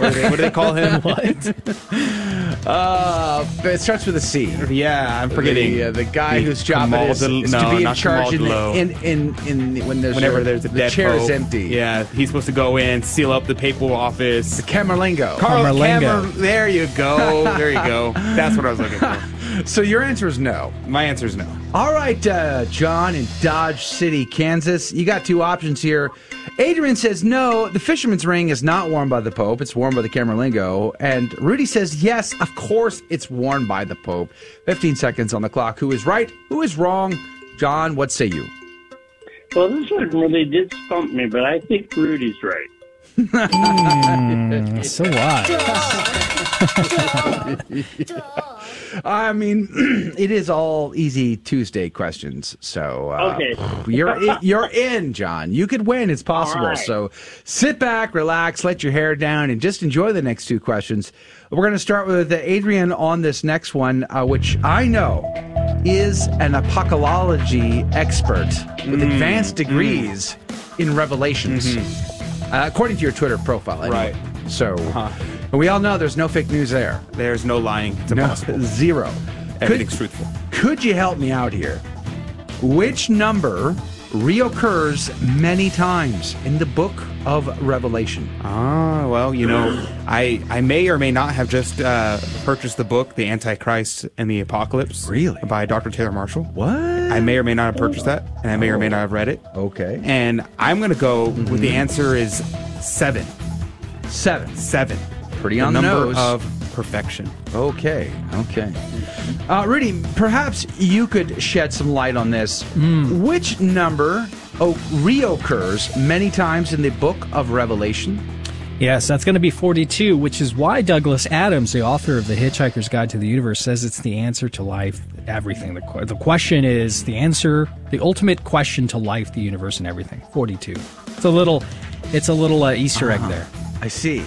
Or they- what do they call him? Uh, it starts with a C. Yeah, I'm forgetting. The, uh, the guy The whose job it Kamal is, Del- is no, to be in not charge in, Kamal the, Delo. in, in, in when there's Whenever a- there's a the dead chair is empty. Yeah, he's supposed to go in, seal up the papal office. Camerlengo. Carl Camerlengo. Camer- there you go. There you go. That's what I was looking for. So your answer is no. My answer is no. All right, uh, John in Dodge City, Kansas. You got two options here. Adrian says no, the fisherman's ring is not worn by the Pope. It's worn by the Camerlengo. And Rudy says yes, of course it's worn by the Pope. 15 seconds on the clock. Who is right? Who is wrong? John, what say you? Well, this one really did stump me, but I think Rudy's right. Hmm, so what? I mean, it is all easy Tuesday questions. So uh, Okay. you're you're in, John. You could win. It's possible. Right. So sit back, relax, let your hair down, and just enjoy the next two questions. We're going to start with Adrian on this next one, uh, which I know is an apocalypology expert with Mm, advanced degrees in Revelations, uh, according to your Twitter profile. Anyway. Mm-hmm. Right. So we all know there's no fake news there. There's no lying. It's No, zero. Everything's truthful. Could you help me out here? Which number reoccurs many times in the book of Revelation? Ah, well, you know, I I may or may not have just uh, purchased the book, The Antichrist and the Apocalypse. Really? By Dr. Taylor Marshall. What? I may or may not have purchased that, and I may or may not have read it. Okay. And I'm going to go with the Mhm. answer is seven. Seven. Seven. Pretty the on the number nose. of perfection. Okay, okay. Uh, Rudy, perhaps you could shed some light on this. Hmm. Which number oh, reoccurs many times in the book of Revelation? Yes, that's going to be 42, which is why Douglas Adams, the author of The Hitchhiker's Guide to the Universe, says it's the answer to life, everything. The, que- the question is the answer, the ultimate question to life, the universe, and everything. 42. It's a little, it's a little uh, Easter egg Uh-huh. there. I see.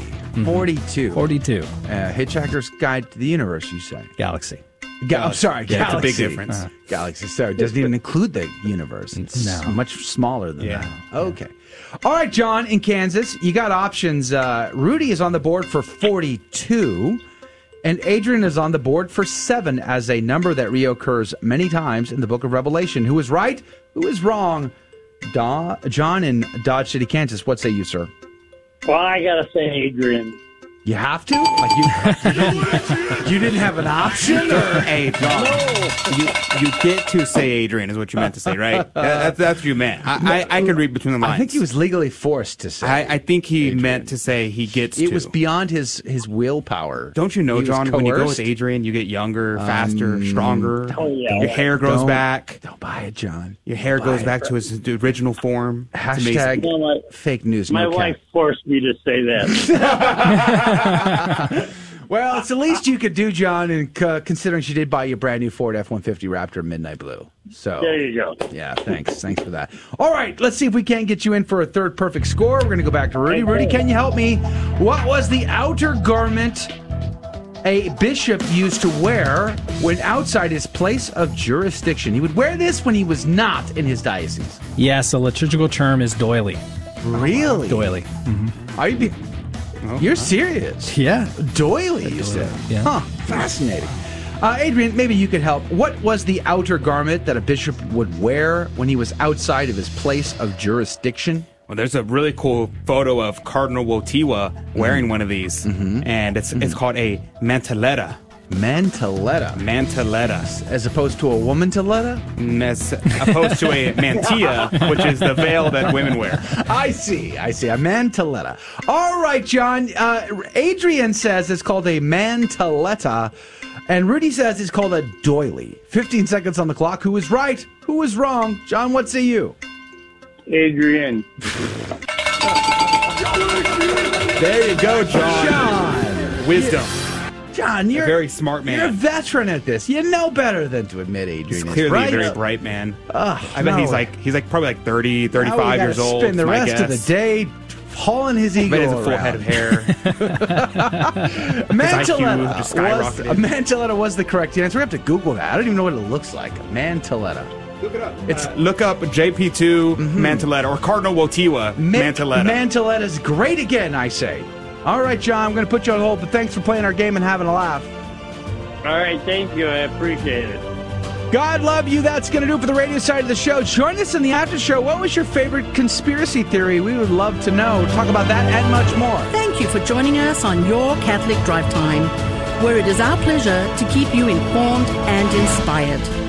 42. 42. Uh, Hitchhiker's Guide to the Universe, you say? Galaxy. Ga- I'm sorry, Yeah, it's a big difference. Uh, Galaxy. So it doesn't even include the universe. It's No. much smaller than Yeah. that. Okay. All right, John in Kansas, you got options. Uh, Rudy is on the board for 42, and Adrian is on the board for 7 as a number that reoccurs many times in the book of Revelation. Who is right? Who is wrong? Da- John in Dodge City, Kansas. What say you, sir? Well, I gotta say Adrian. You have to? Like you, you didn't have an option? Or? Hey, John, you, you get to say Adrian is what you meant to say, right? That- that's, that's what you meant. I, I, I could read between the lines. I think he was legally forced to say. I, I think he meant to say he gets it to. was beyond his his willpower. Don't you know, He was John, when you go with. Adrian, you get younger, faster, Um, stronger. Oh, yeah. Your hair grows Don't- back. Don't buy it, John. Your hair Buy goes it. back to its original form. Hashtag You know what? fake news. My no wife cap. forced me to say that. Well, it's the least you could do, John, and uh, considering she did buy you a brand new Ford F one fifty Raptor Midnight Blue. So there you go. yeah, thanks, thanks for that. All right, let's see if we can't get you in for a third perfect score. We're going to go back to Rudy. Rudy, can you help me? What was the outer garment a bishop used to wear when outside his place of jurisdiction? He would wear this when he was not in his diocese. Yes, a liturgical term is doily. Really? Doily. Are you? Be- You're serious? Yeah. Doily, you said. Yeah. Huh. Fascinating. Uh, Adrian, maybe you could help. What was the outer garment that a bishop would wear when he was outside of his place of jurisdiction? Well, there's a really cool photo of Cardinal Wojtyla wearing mm-hmm. one of these, mm-hmm. and it's it's mm-hmm. called a mantelletta. Mantelletta. Mantelletta. As opposed to a woman telletta? As opposed to a mantilla, which is the veil that women wear. I see. I see. A mantelletta. All right, John. Uh, Adrian says it's called a mantelletta, and Rudy says it's called a doily. 15 seconds on the clock. Who is right? Who is wrong? John, what say you? Adrian. There you go, John. John. Wisdom. John, you're a very smart man. You're a veteran at this. You know better than to admit Adrian He's is clearly right. a very bright man. Ugh, I bet no. he's like he's like probably like 30, Now 35 we gotta years old. Spend the my rest of the day hauling his ego bet he has a full around. head of hair. Mantelletta just was, uh, skyrocketed. a Mantelletta was the correct answer. We have to Google that. I don't even know what it looks like. A Mantelletta. Look it up. It's uh, look up JP2 mm-hmm. Mantelletta or Cardinal Wojtyla Mantelletta. Mantelletta's great again, I say. All right, John, I'm going to put you on hold, but thanks for playing our game and having a laugh. All right, thank you. I appreciate it. God love you. That's going to do it for the radio side of the show. Join us in the after show. What was your favorite conspiracy theory? We would love to know. Talk about that and much more. Thank you for joining us on Your Catholic Drive Time. where it is our pleasure to keep you informed and inspired.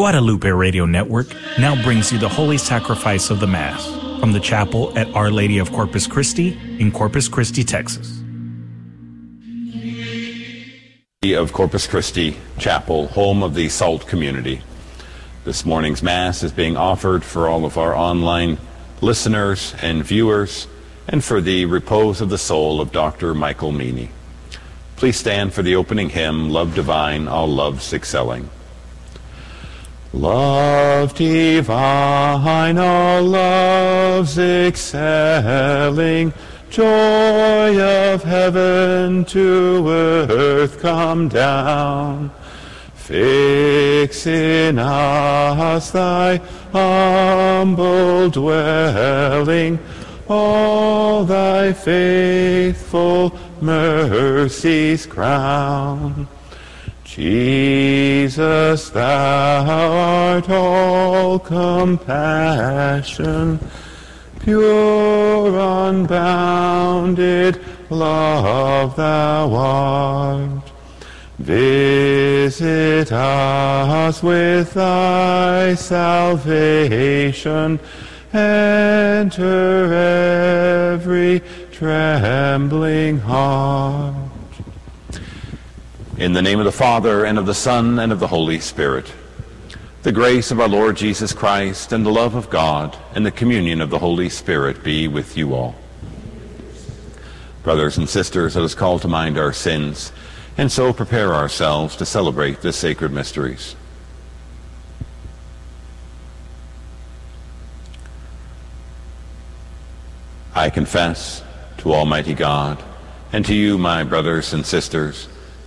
Guadalupe Radio Network now brings you the Holy Sacrifice of the Mass from the chapel at Our Lady of Corpus Christi in Corpus Christi, Texas. Of Corpus Christi Chapel, home of the SALT community. This morning's Mass is being offered for all of our online listeners and viewers and for the repose of the soul of Dr. Michael Meany. Please stand for the opening hymn, Love Divine, All Loves Excelling. Love divine, all loves excelling, joy of heaven to earth come down. Fix in us thy humble dwelling, all thy faithful mercies crown. Jesus, thou art all compassion, pure, unbounded love thou art. Visit us with thy salvation, enter every trembling heart. In the name of the Father, and of the Son, and of the Holy Spirit. The grace of our Lord Jesus Christ, and the love of God, and the communion of the Holy Spirit be with you all. Brothers and sisters, let us call to mind our sins, and so prepare ourselves to celebrate the sacred mysteries. I confess to Almighty God, and to you, my brothers and sisters,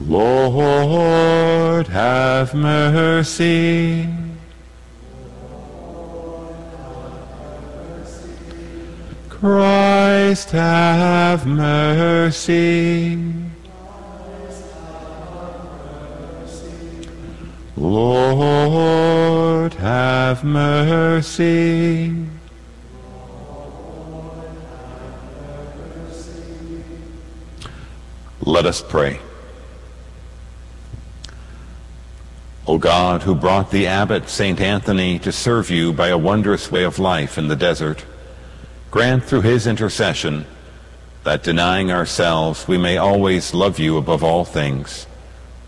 Lord, have mercy. Christ, have mercy. Lord, have mercy. Let us pray. O God, who brought the abbot St. Anthony to serve you by a wondrous way of life in the desert, grant through his intercession that denying ourselves we may always love you above all things.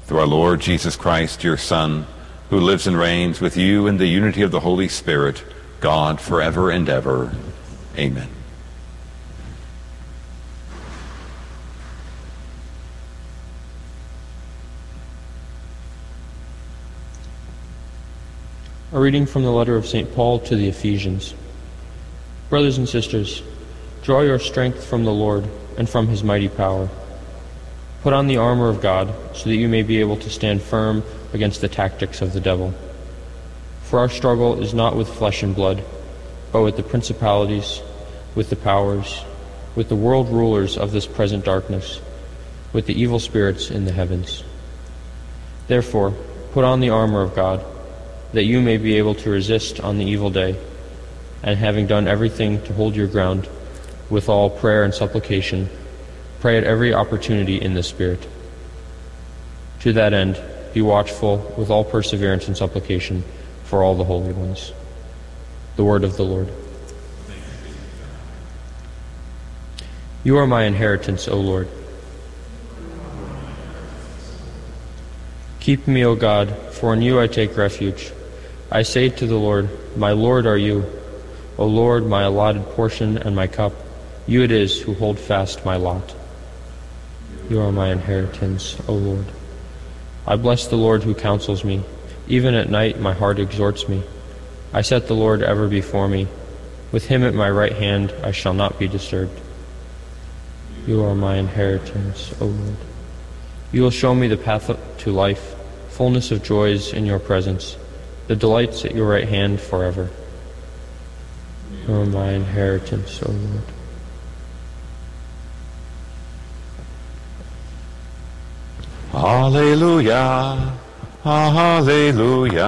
Through our Lord Jesus Christ, your Son, who lives and reigns with you in the unity of the Holy Spirit, God, forever and ever. Amen. A reading from the letter of St. Paul to the Ephesians. Brothers and sisters, draw your strength from the Lord and from his mighty power. Put on the armor of God so that you may be able to stand firm against the tactics of the devil. For our struggle is not with flesh and blood, but with the principalities, with the powers, with the world rulers of this present darkness, with the evil spirits in the heavens. Therefore, put on the armor of God that you may be able to resist on the evil day, and having done everything to hold your ground, with all prayer and supplication, pray at every opportunity in the Spirit. To that end, be watchful with all perseverance and supplication for all the holy ones. The word of the Lord. You are my inheritance, O Lord. Keep me, O God, for in you I take refuge. I say to the Lord, My Lord are you. O Lord, my allotted portion and my cup, you it is who hold fast my lot. You are my inheritance, O Lord. I bless the Lord who counsels me. Even at night my heart exhorts me. I set the Lord ever before me. With him at my right hand I shall not be disturbed. You are my inheritance, O Lord. You will show me the path to life, fullness of joys in your presence, the delights at your right hand forever. You are my inheritance, O Lord. Alleluia, Alleluia,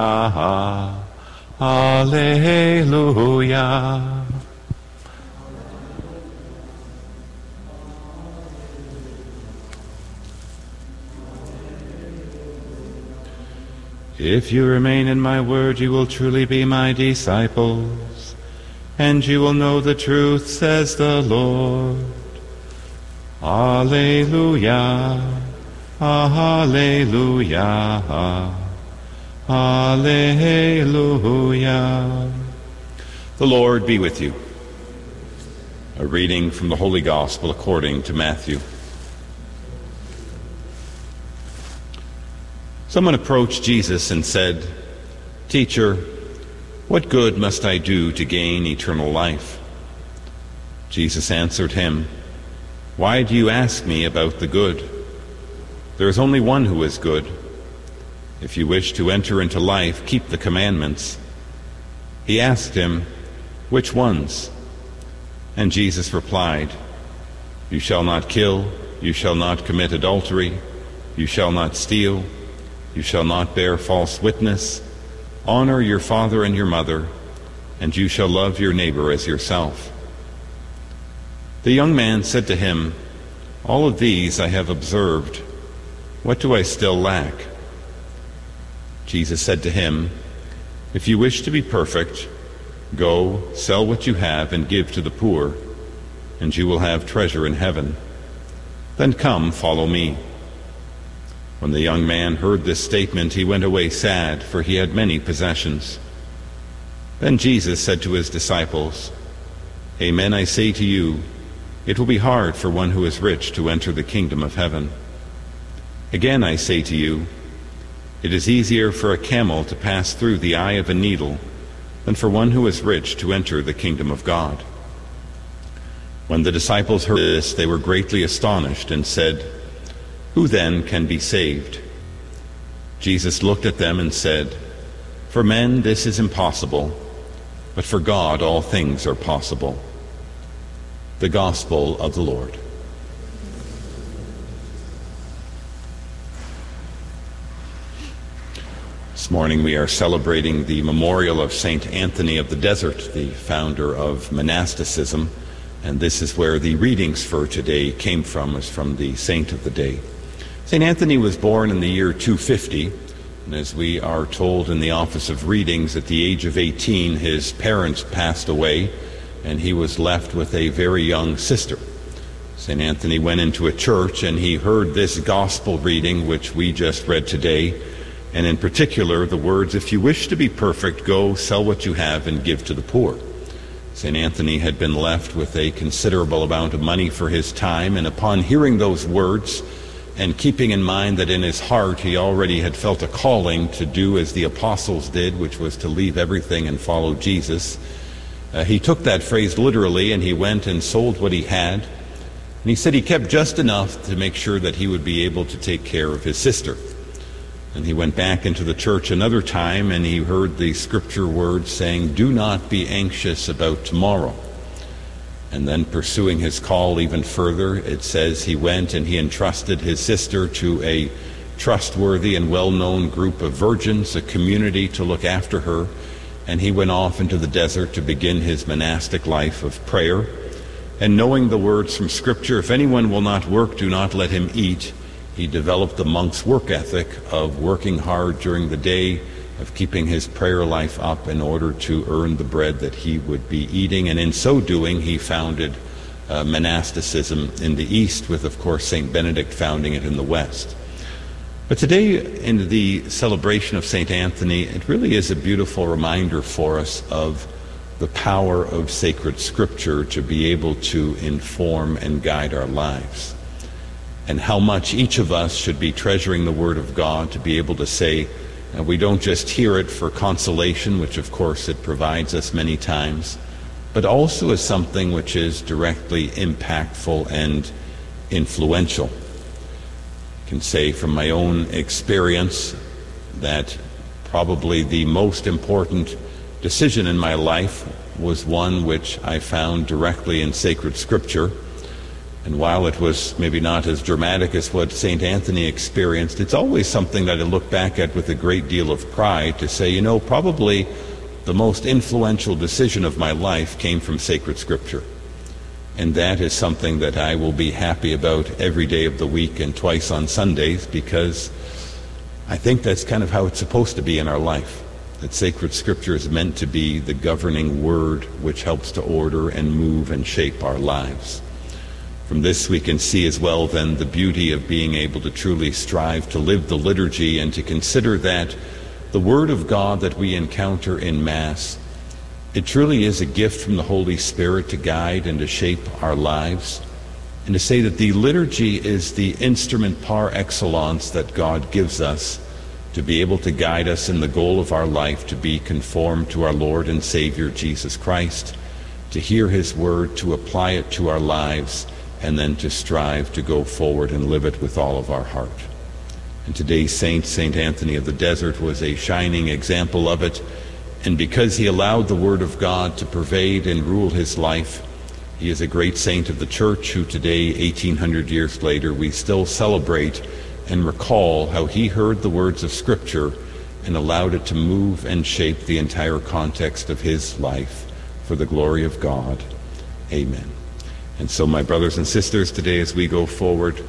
Alleluia. If you remain in my word, you will truly be my disciples, and you will know the truth, says the Lord. Alleluia, Alleluia, Alleluia. The Lord be with you. A reading from the Holy Gospel according to Matthew. Someone approached Jesus and said, Teacher, what good must I do to gain eternal life? Jesus answered him, Why do you ask me about the good? There is only one who is good. If you wish to enter into life, keep the commandments. He asked him, Which ones? And Jesus replied, You shall not kill, you shall not commit adultery, you shall not steal. You shall not bear false witness. Honor your father and your mother, and you shall love your neighbor as yourself. The young man said to him, All of these I have observed. What do I still lack? Jesus said to him, If you wish to be perfect, go, sell what you have, and give to the poor, and you will have treasure in heaven. Then come, follow me. When the young man heard this statement, he went away sad, for he had many possessions. Then Jesus said to his disciples, Amen, I say to you, it will be hard for one who is rich to enter the kingdom of heaven. Again, I say to you, it is easier for a camel to pass through the eye of a needle than for one who is rich to enter the kingdom of God. When the disciples heard this, they were greatly astonished and said, who then can be saved? Jesus looked at them and said, For men this is impossible, but for God all things are possible. The Gospel of the Lord. This morning we are celebrating the memorial of St. Anthony of the Desert, the founder of monasticism, and this is where the readings for today came from, is from the saint of the day. St. Anthony was born in the year 250, and as we are told in the Office of Readings, at the age of 18, his parents passed away, and he was left with a very young sister. St. Anthony went into a church and he heard this gospel reading, which we just read today, and in particular the words, If you wish to be perfect, go sell what you have and give to the poor. St. Anthony had been left with a considerable amount of money for his time, and upon hearing those words, and keeping in mind that in his heart he already had felt a calling to do as the apostles did, which was to leave everything and follow Jesus, uh, he took that phrase literally and he went and sold what he had. And he said he kept just enough to make sure that he would be able to take care of his sister. And he went back into the church another time and he heard the scripture words saying, Do not be anxious about tomorrow. And then pursuing his call even further, it says he went and he entrusted his sister to a trustworthy and well known group of virgins, a community to look after her. And he went off into the desert to begin his monastic life of prayer. And knowing the words from Scripture, if anyone will not work, do not let him eat, he developed the monk's work ethic of working hard during the day of keeping his prayer life up in order to earn the bread that he would be eating. And in so doing, he founded uh, monasticism in the East, with, of course, St. Benedict founding it in the West. But today, in the celebration of St. Anthony, it really is a beautiful reminder for us of the power of sacred scripture to be able to inform and guide our lives. And how much each of us should be treasuring the Word of God to be able to say, uh, we don't just hear it for consolation, which of course it provides us many times, but also as something which is directly impactful and influential. I can say from my own experience that probably the most important decision in my life was one which I found directly in sacred scripture. And while it was maybe not as dramatic as what St. Anthony experienced, it's always something that I look back at with a great deal of pride to say, you know, probably the most influential decision of my life came from sacred scripture. And that is something that I will be happy about every day of the week and twice on Sundays because I think that's kind of how it's supposed to be in our life. That sacred scripture is meant to be the governing word which helps to order and move and shape our lives. From this, we can see as well then the beauty of being able to truly strive to live the liturgy and to consider that the Word of God that we encounter in Mass, it truly is a gift from the Holy Spirit to guide and to shape our lives. And to say that the liturgy is the instrument par excellence that God gives us to be able to guide us in the goal of our life to be conformed to our Lord and Savior Jesus Christ, to hear His Word, to apply it to our lives, and then to strive to go forward and live it with all of our heart. And today's saint, St. Anthony of the Desert, was a shining example of it. And because he allowed the Word of God to pervade and rule his life, he is a great saint of the Church who today, 1800 years later, we still celebrate and recall how he heard the words of Scripture and allowed it to move and shape the entire context of his life for the glory of God. Amen. And so, my brothers and sisters, today as we go forward,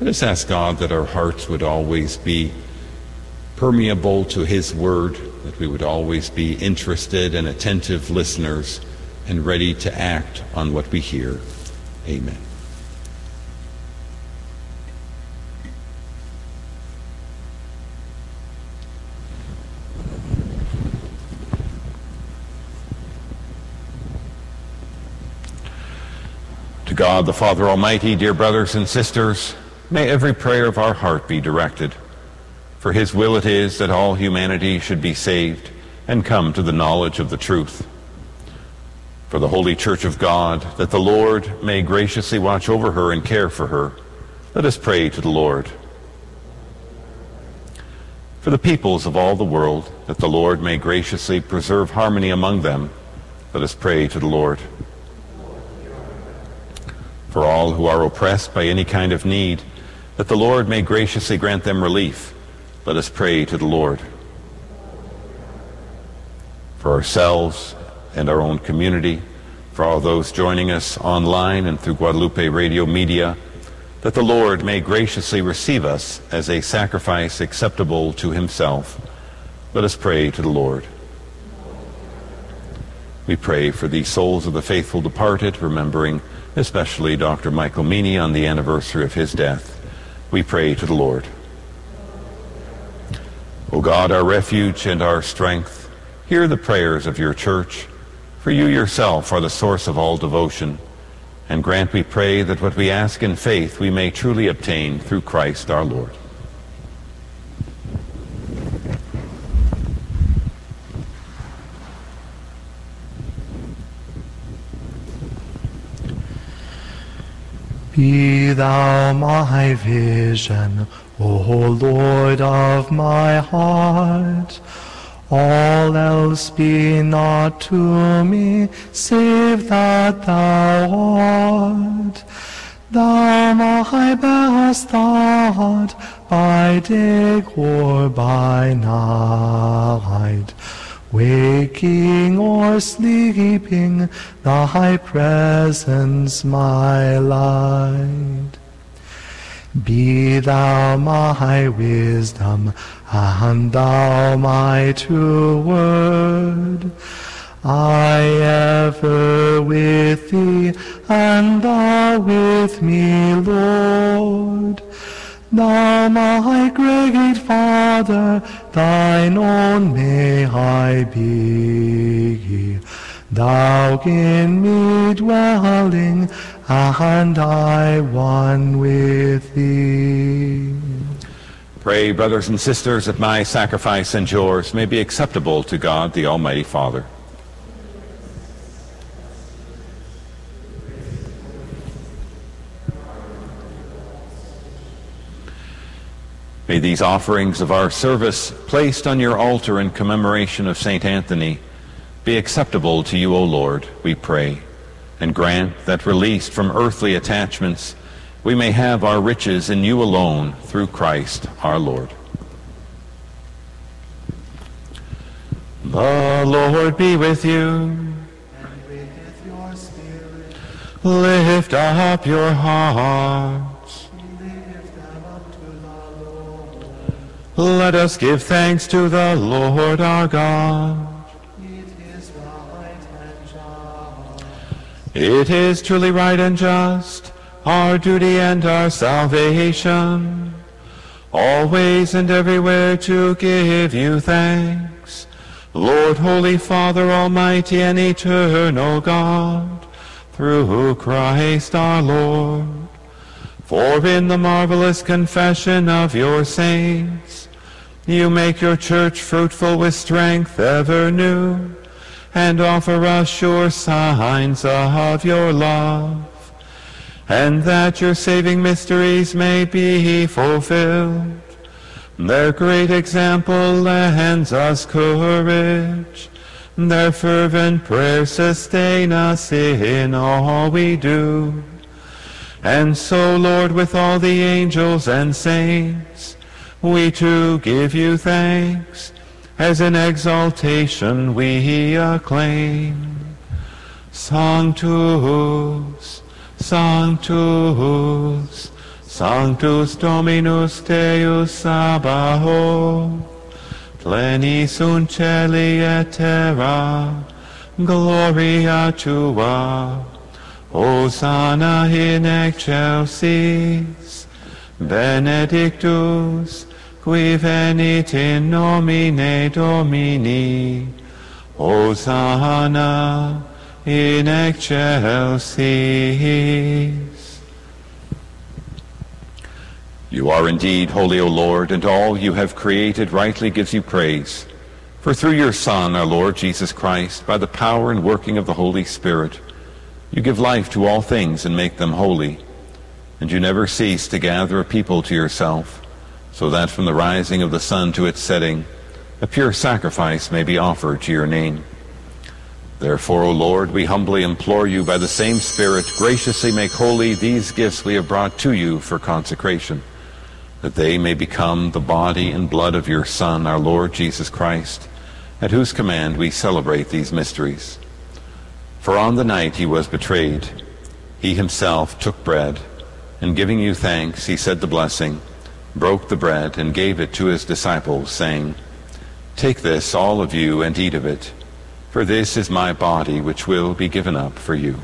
let us ask God that our hearts would always be permeable to His Word, that we would always be interested and attentive listeners and ready to act on what we hear. Amen. God the Father Almighty, dear brothers and sisters, may every prayer of our heart be directed. For his will it is that all humanity should be saved and come to the knowledge of the truth. For the Holy Church of God, that the Lord may graciously watch over her and care for her, let us pray to the Lord. For the peoples of all the world, that the Lord may graciously preserve harmony among them, let us pray to the Lord. For all who are oppressed by any kind of need, that the Lord may graciously grant them relief, let us pray to the Lord. For ourselves and our own community, for all those joining us online and through Guadalupe Radio Media, that the Lord may graciously receive us as a sacrifice acceptable to himself. Let us pray to the Lord. We pray for the souls of the faithful departed, remembering especially Dr. Michael Meany on the anniversary of his death. We pray to the Lord. O God, our refuge and our strength, hear the prayers of your church, for you yourself are the source of all devotion, and grant, we pray, that what we ask in faith we may truly obtain through Christ our Lord. Be thou my vision, O Lord of my heart. All else be not to me, save that thou art. Thou my best thought, by day or by night. Waking or sleeping, thy presence my light. Be thou my wisdom, and thou my true word. I ever with thee, and thou with me, Lord. Thou, my great Father, thine own may I be. Thou in me dwelling, and I one with thee. Pray, brothers and sisters, that my sacrifice and yours may be acceptable to God, the Almighty Father. May these offerings of our service placed on your altar in commemoration of St. Anthony be acceptable to you, O Lord, we pray, and grant that released from earthly attachments, we may have our riches in you alone through Christ our Lord. The Lord be with you. And with your spirit. Lift up your hearts. Let us give thanks to the Lord our God. It is right and just. It is truly right and just, our duty and our salvation, always and everywhere to give you thanks, Lord, Holy Father, Almighty and Eternal God, through who Christ our Lord. For in the marvelous confession of your saints, you make your church fruitful with strength ever new, and offer us sure signs of your love, and that your saving mysteries may be fulfilled. Their great example lends us courage, their fervent prayers sustain us in all we do. And so, Lord, with all the angels and saints, we too give you thanks, as in exaltation we acclaim. Sanctus, Sanctus, Sanctus Dominus Deus Sabaoth, plenis sunt et terra, gloria tua, Hosanna in excelsis, benedictus, qui venit in nomine Domini, Hosanna in excelsis. You are indeed holy, O Lord, and all you have created rightly gives you praise. For through your Son, our Lord Jesus Christ, by the power and working of the Holy Spirit, you give life to all things and make them holy. And you never cease to gather a people to yourself, so that from the rising of the sun to its setting, a pure sacrifice may be offered to your name. Therefore, O Lord, we humbly implore you by the same Spirit graciously make holy these gifts we have brought to you for consecration, that they may become the body and blood of your Son, our Lord Jesus Christ, at whose command we celebrate these mysteries. For on the night he was betrayed, he himself took bread, and giving you thanks, he said the blessing, broke the bread, and gave it to his disciples, saying, Take this, all of you, and eat of it. For this is my body, which will be given up for you.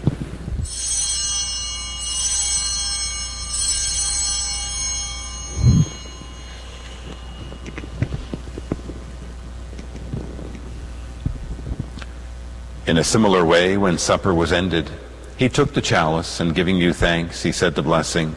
In a similar way, when supper was ended, he took the chalice, and giving you thanks, he said the blessing,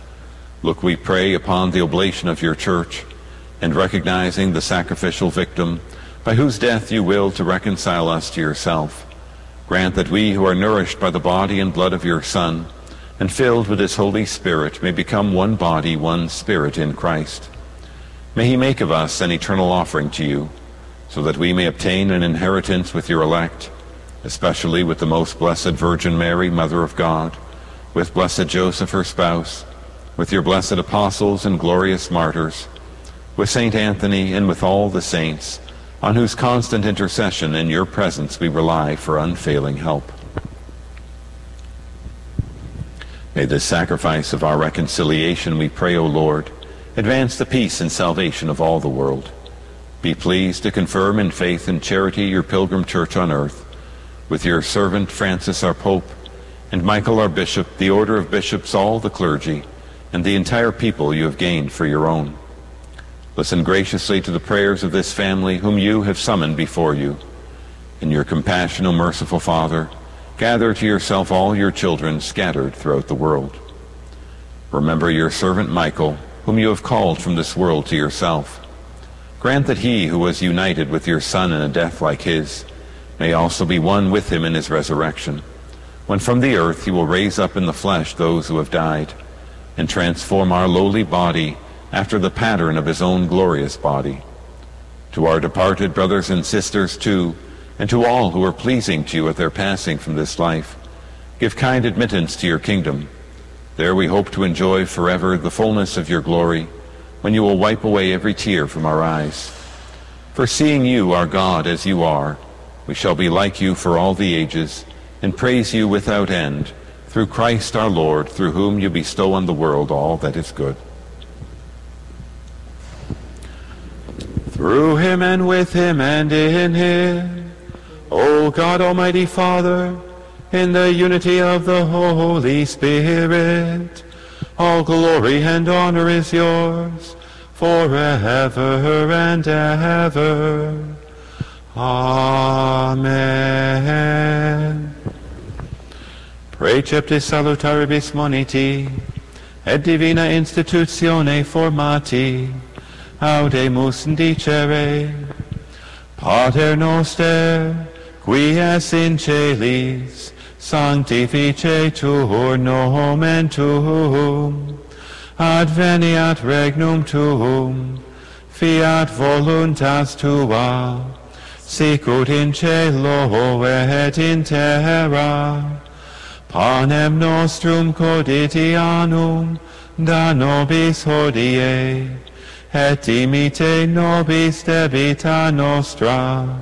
Look, we pray, upon the oblation of your church, and recognizing the sacrificial victim, by whose death you will to reconcile us to yourself. Grant that we who are nourished by the body and blood of your Son, and filled with his Holy Spirit, may become one body, one spirit in Christ. May he make of us an eternal offering to you, so that we may obtain an inheritance with your elect, especially with the most blessed Virgin Mary, Mother of God, with blessed Joseph, her spouse, with your blessed apostles and glorious martyrs, with Saint Anthony and with all the saints, on whose constant intercession in your presence we rely for unfailing help. May this sacrifice of our reconciliation, we pray, O Lord, advance the peace and salvation of all the world. Be pleased to confirm in faith and charity your pilgrim church on earth, with your servant Francis our Pope, and Michael our Bishop, the order of bishops, all the clergy, and the entire people you have gained for your own. Listen graciously to the prayers of this family whom you have summoned before you. In your compassion, O merciful Father, gather to yourself all your children scattered throughout the world. Remember your servant Michael, whom you have called from this world to yourself. Grant that he who was united with your Son in a death like his may also be one with him in his resurrection, when from the earth he will raise up in the flesh those who have died, and transform our lowly body after the pattern of his own glorious body. To our departed brothers and sisters, too, and to all who are pleasing to you at their passing from this life, give kind admittance to your kingdom. There we hope to enjoy forever the fullness of your glory, when you will wipe away every tear from our eyes. For seeing you, our God, as you are, we shall be like you for all the ages, and praise you without end, through Christ our Lord, through whom you bestow on the world all that is good. Through him and with him and in him, O God Almighty Father, in the unity of the Holy Spirit, all glory and honor is yours, forever and ever. Amen. Preceptis salutaribus moniti, et divina institutione formati, audemus dicere, Pater noster, qui es in caelis, sanctificetur nomen tuum, adveniat regnum tuum, fiat voluntas tua, sicut in caelo et in terra. Panem nostrum quotidianum da nobis hodie, et imite nobis debita nostra,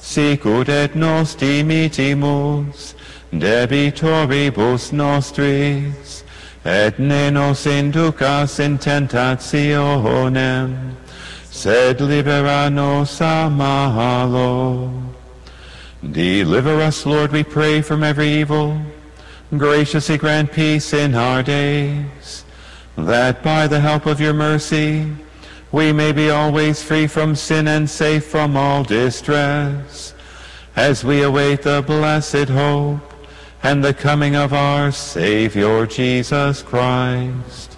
sicut et nos dimittimus debitoribus nostris, et ne nos inducas in tentationem, sed libera nos a malo. Deliver us, Lord, we pray, from every evil. Graciously grant peace in our days, that by the help of your mercy we may be always free from sin and safe from all distress, as we await the blessed hope and the coming of our Savior Jesus Christ.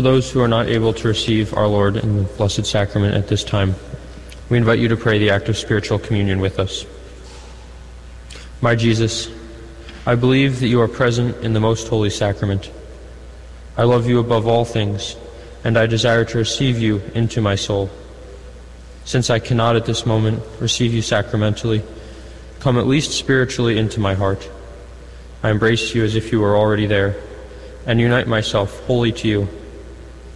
For those who are not able to receive our Lord in the Blessed Sacrament at this time, we invite you to pray the act of spiritual communion with us. My Jesus, I believe that you are present in the most holy sacrament. I love you above all things, and I desire to receive you into my soul. Since I cannot at this moment receive you sacramentally, come at least spiritually into my heart. I embrace you as if you were already there, and unite myself wholly to you.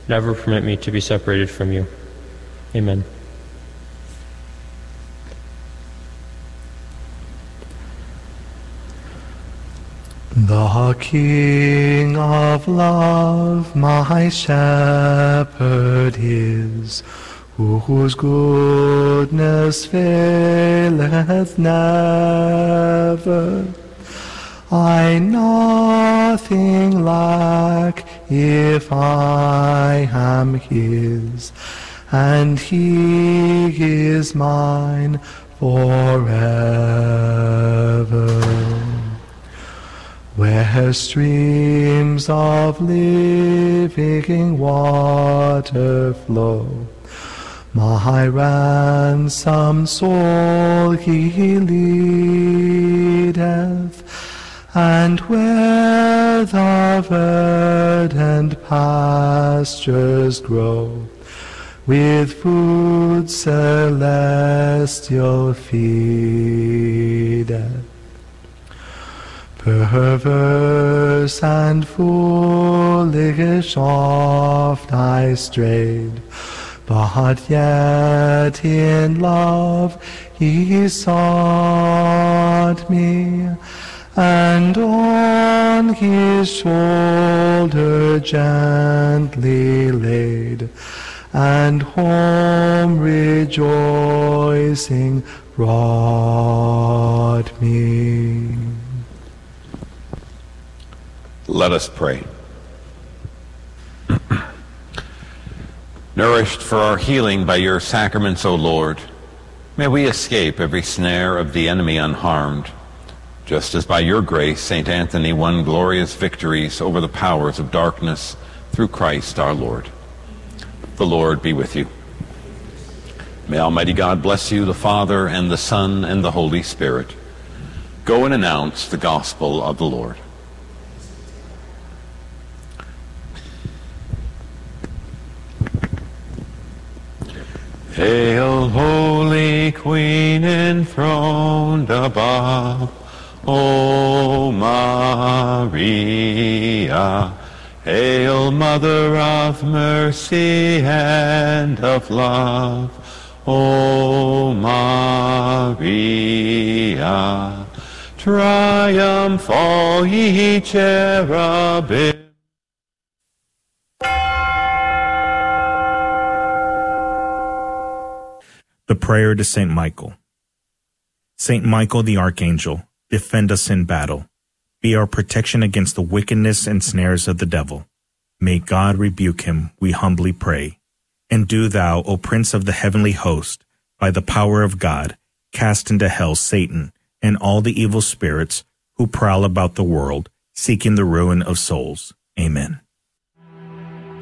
Never permit me to be separated from you. Amen. The King of love, my shepherd is, whose goodness faileth never. I nothing lack if I am his, and he is mine forever. Where streams of living water flow, my ransom soul he leadeth, and where the verdant pastures grow, with food celestial feedeth. Perverse and foolish oft I strayed, but yet in love he sought me, and on his shoulder gently laid, and home rejoicing brought me. Let us pray. Nourished for our healing by your sacraments, O Lord, may we escape every snare of the enemy unharmed, just as by your grace St. Anthony won glorious victories over the powers of darkness through Christ our Lord. The Lord be with you. May Almighty God bless you, the Father, and the Son, and the Holy Spirit. Go and announce the gospel of the Lord. Hail, Holy Queen enthroned above, O Maria. Hail, Mother of mercy and of love, O Maria. Triumph all ye cherubim. The prayer to Saint Michael. Saint Michael the Archangel, defend us in battle. Be our protection against the wickedness and snares of the devil. May God rebuke him, we humbly pray. And do thou, O Prince of the heavenly host, by the power of God, cast into hell Satan and all the evil spirits who prowl about the world, seeking the ruin of souls. Amen.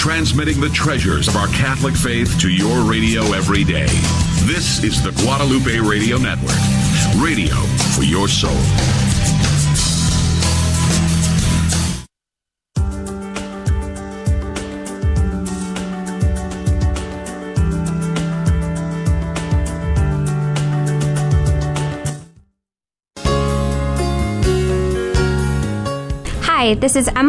Transmitting the treasures of our Catholic faith to your radio every day. This is the Guadalupe Radio Network. Radio for your soul. Hi, this is Emma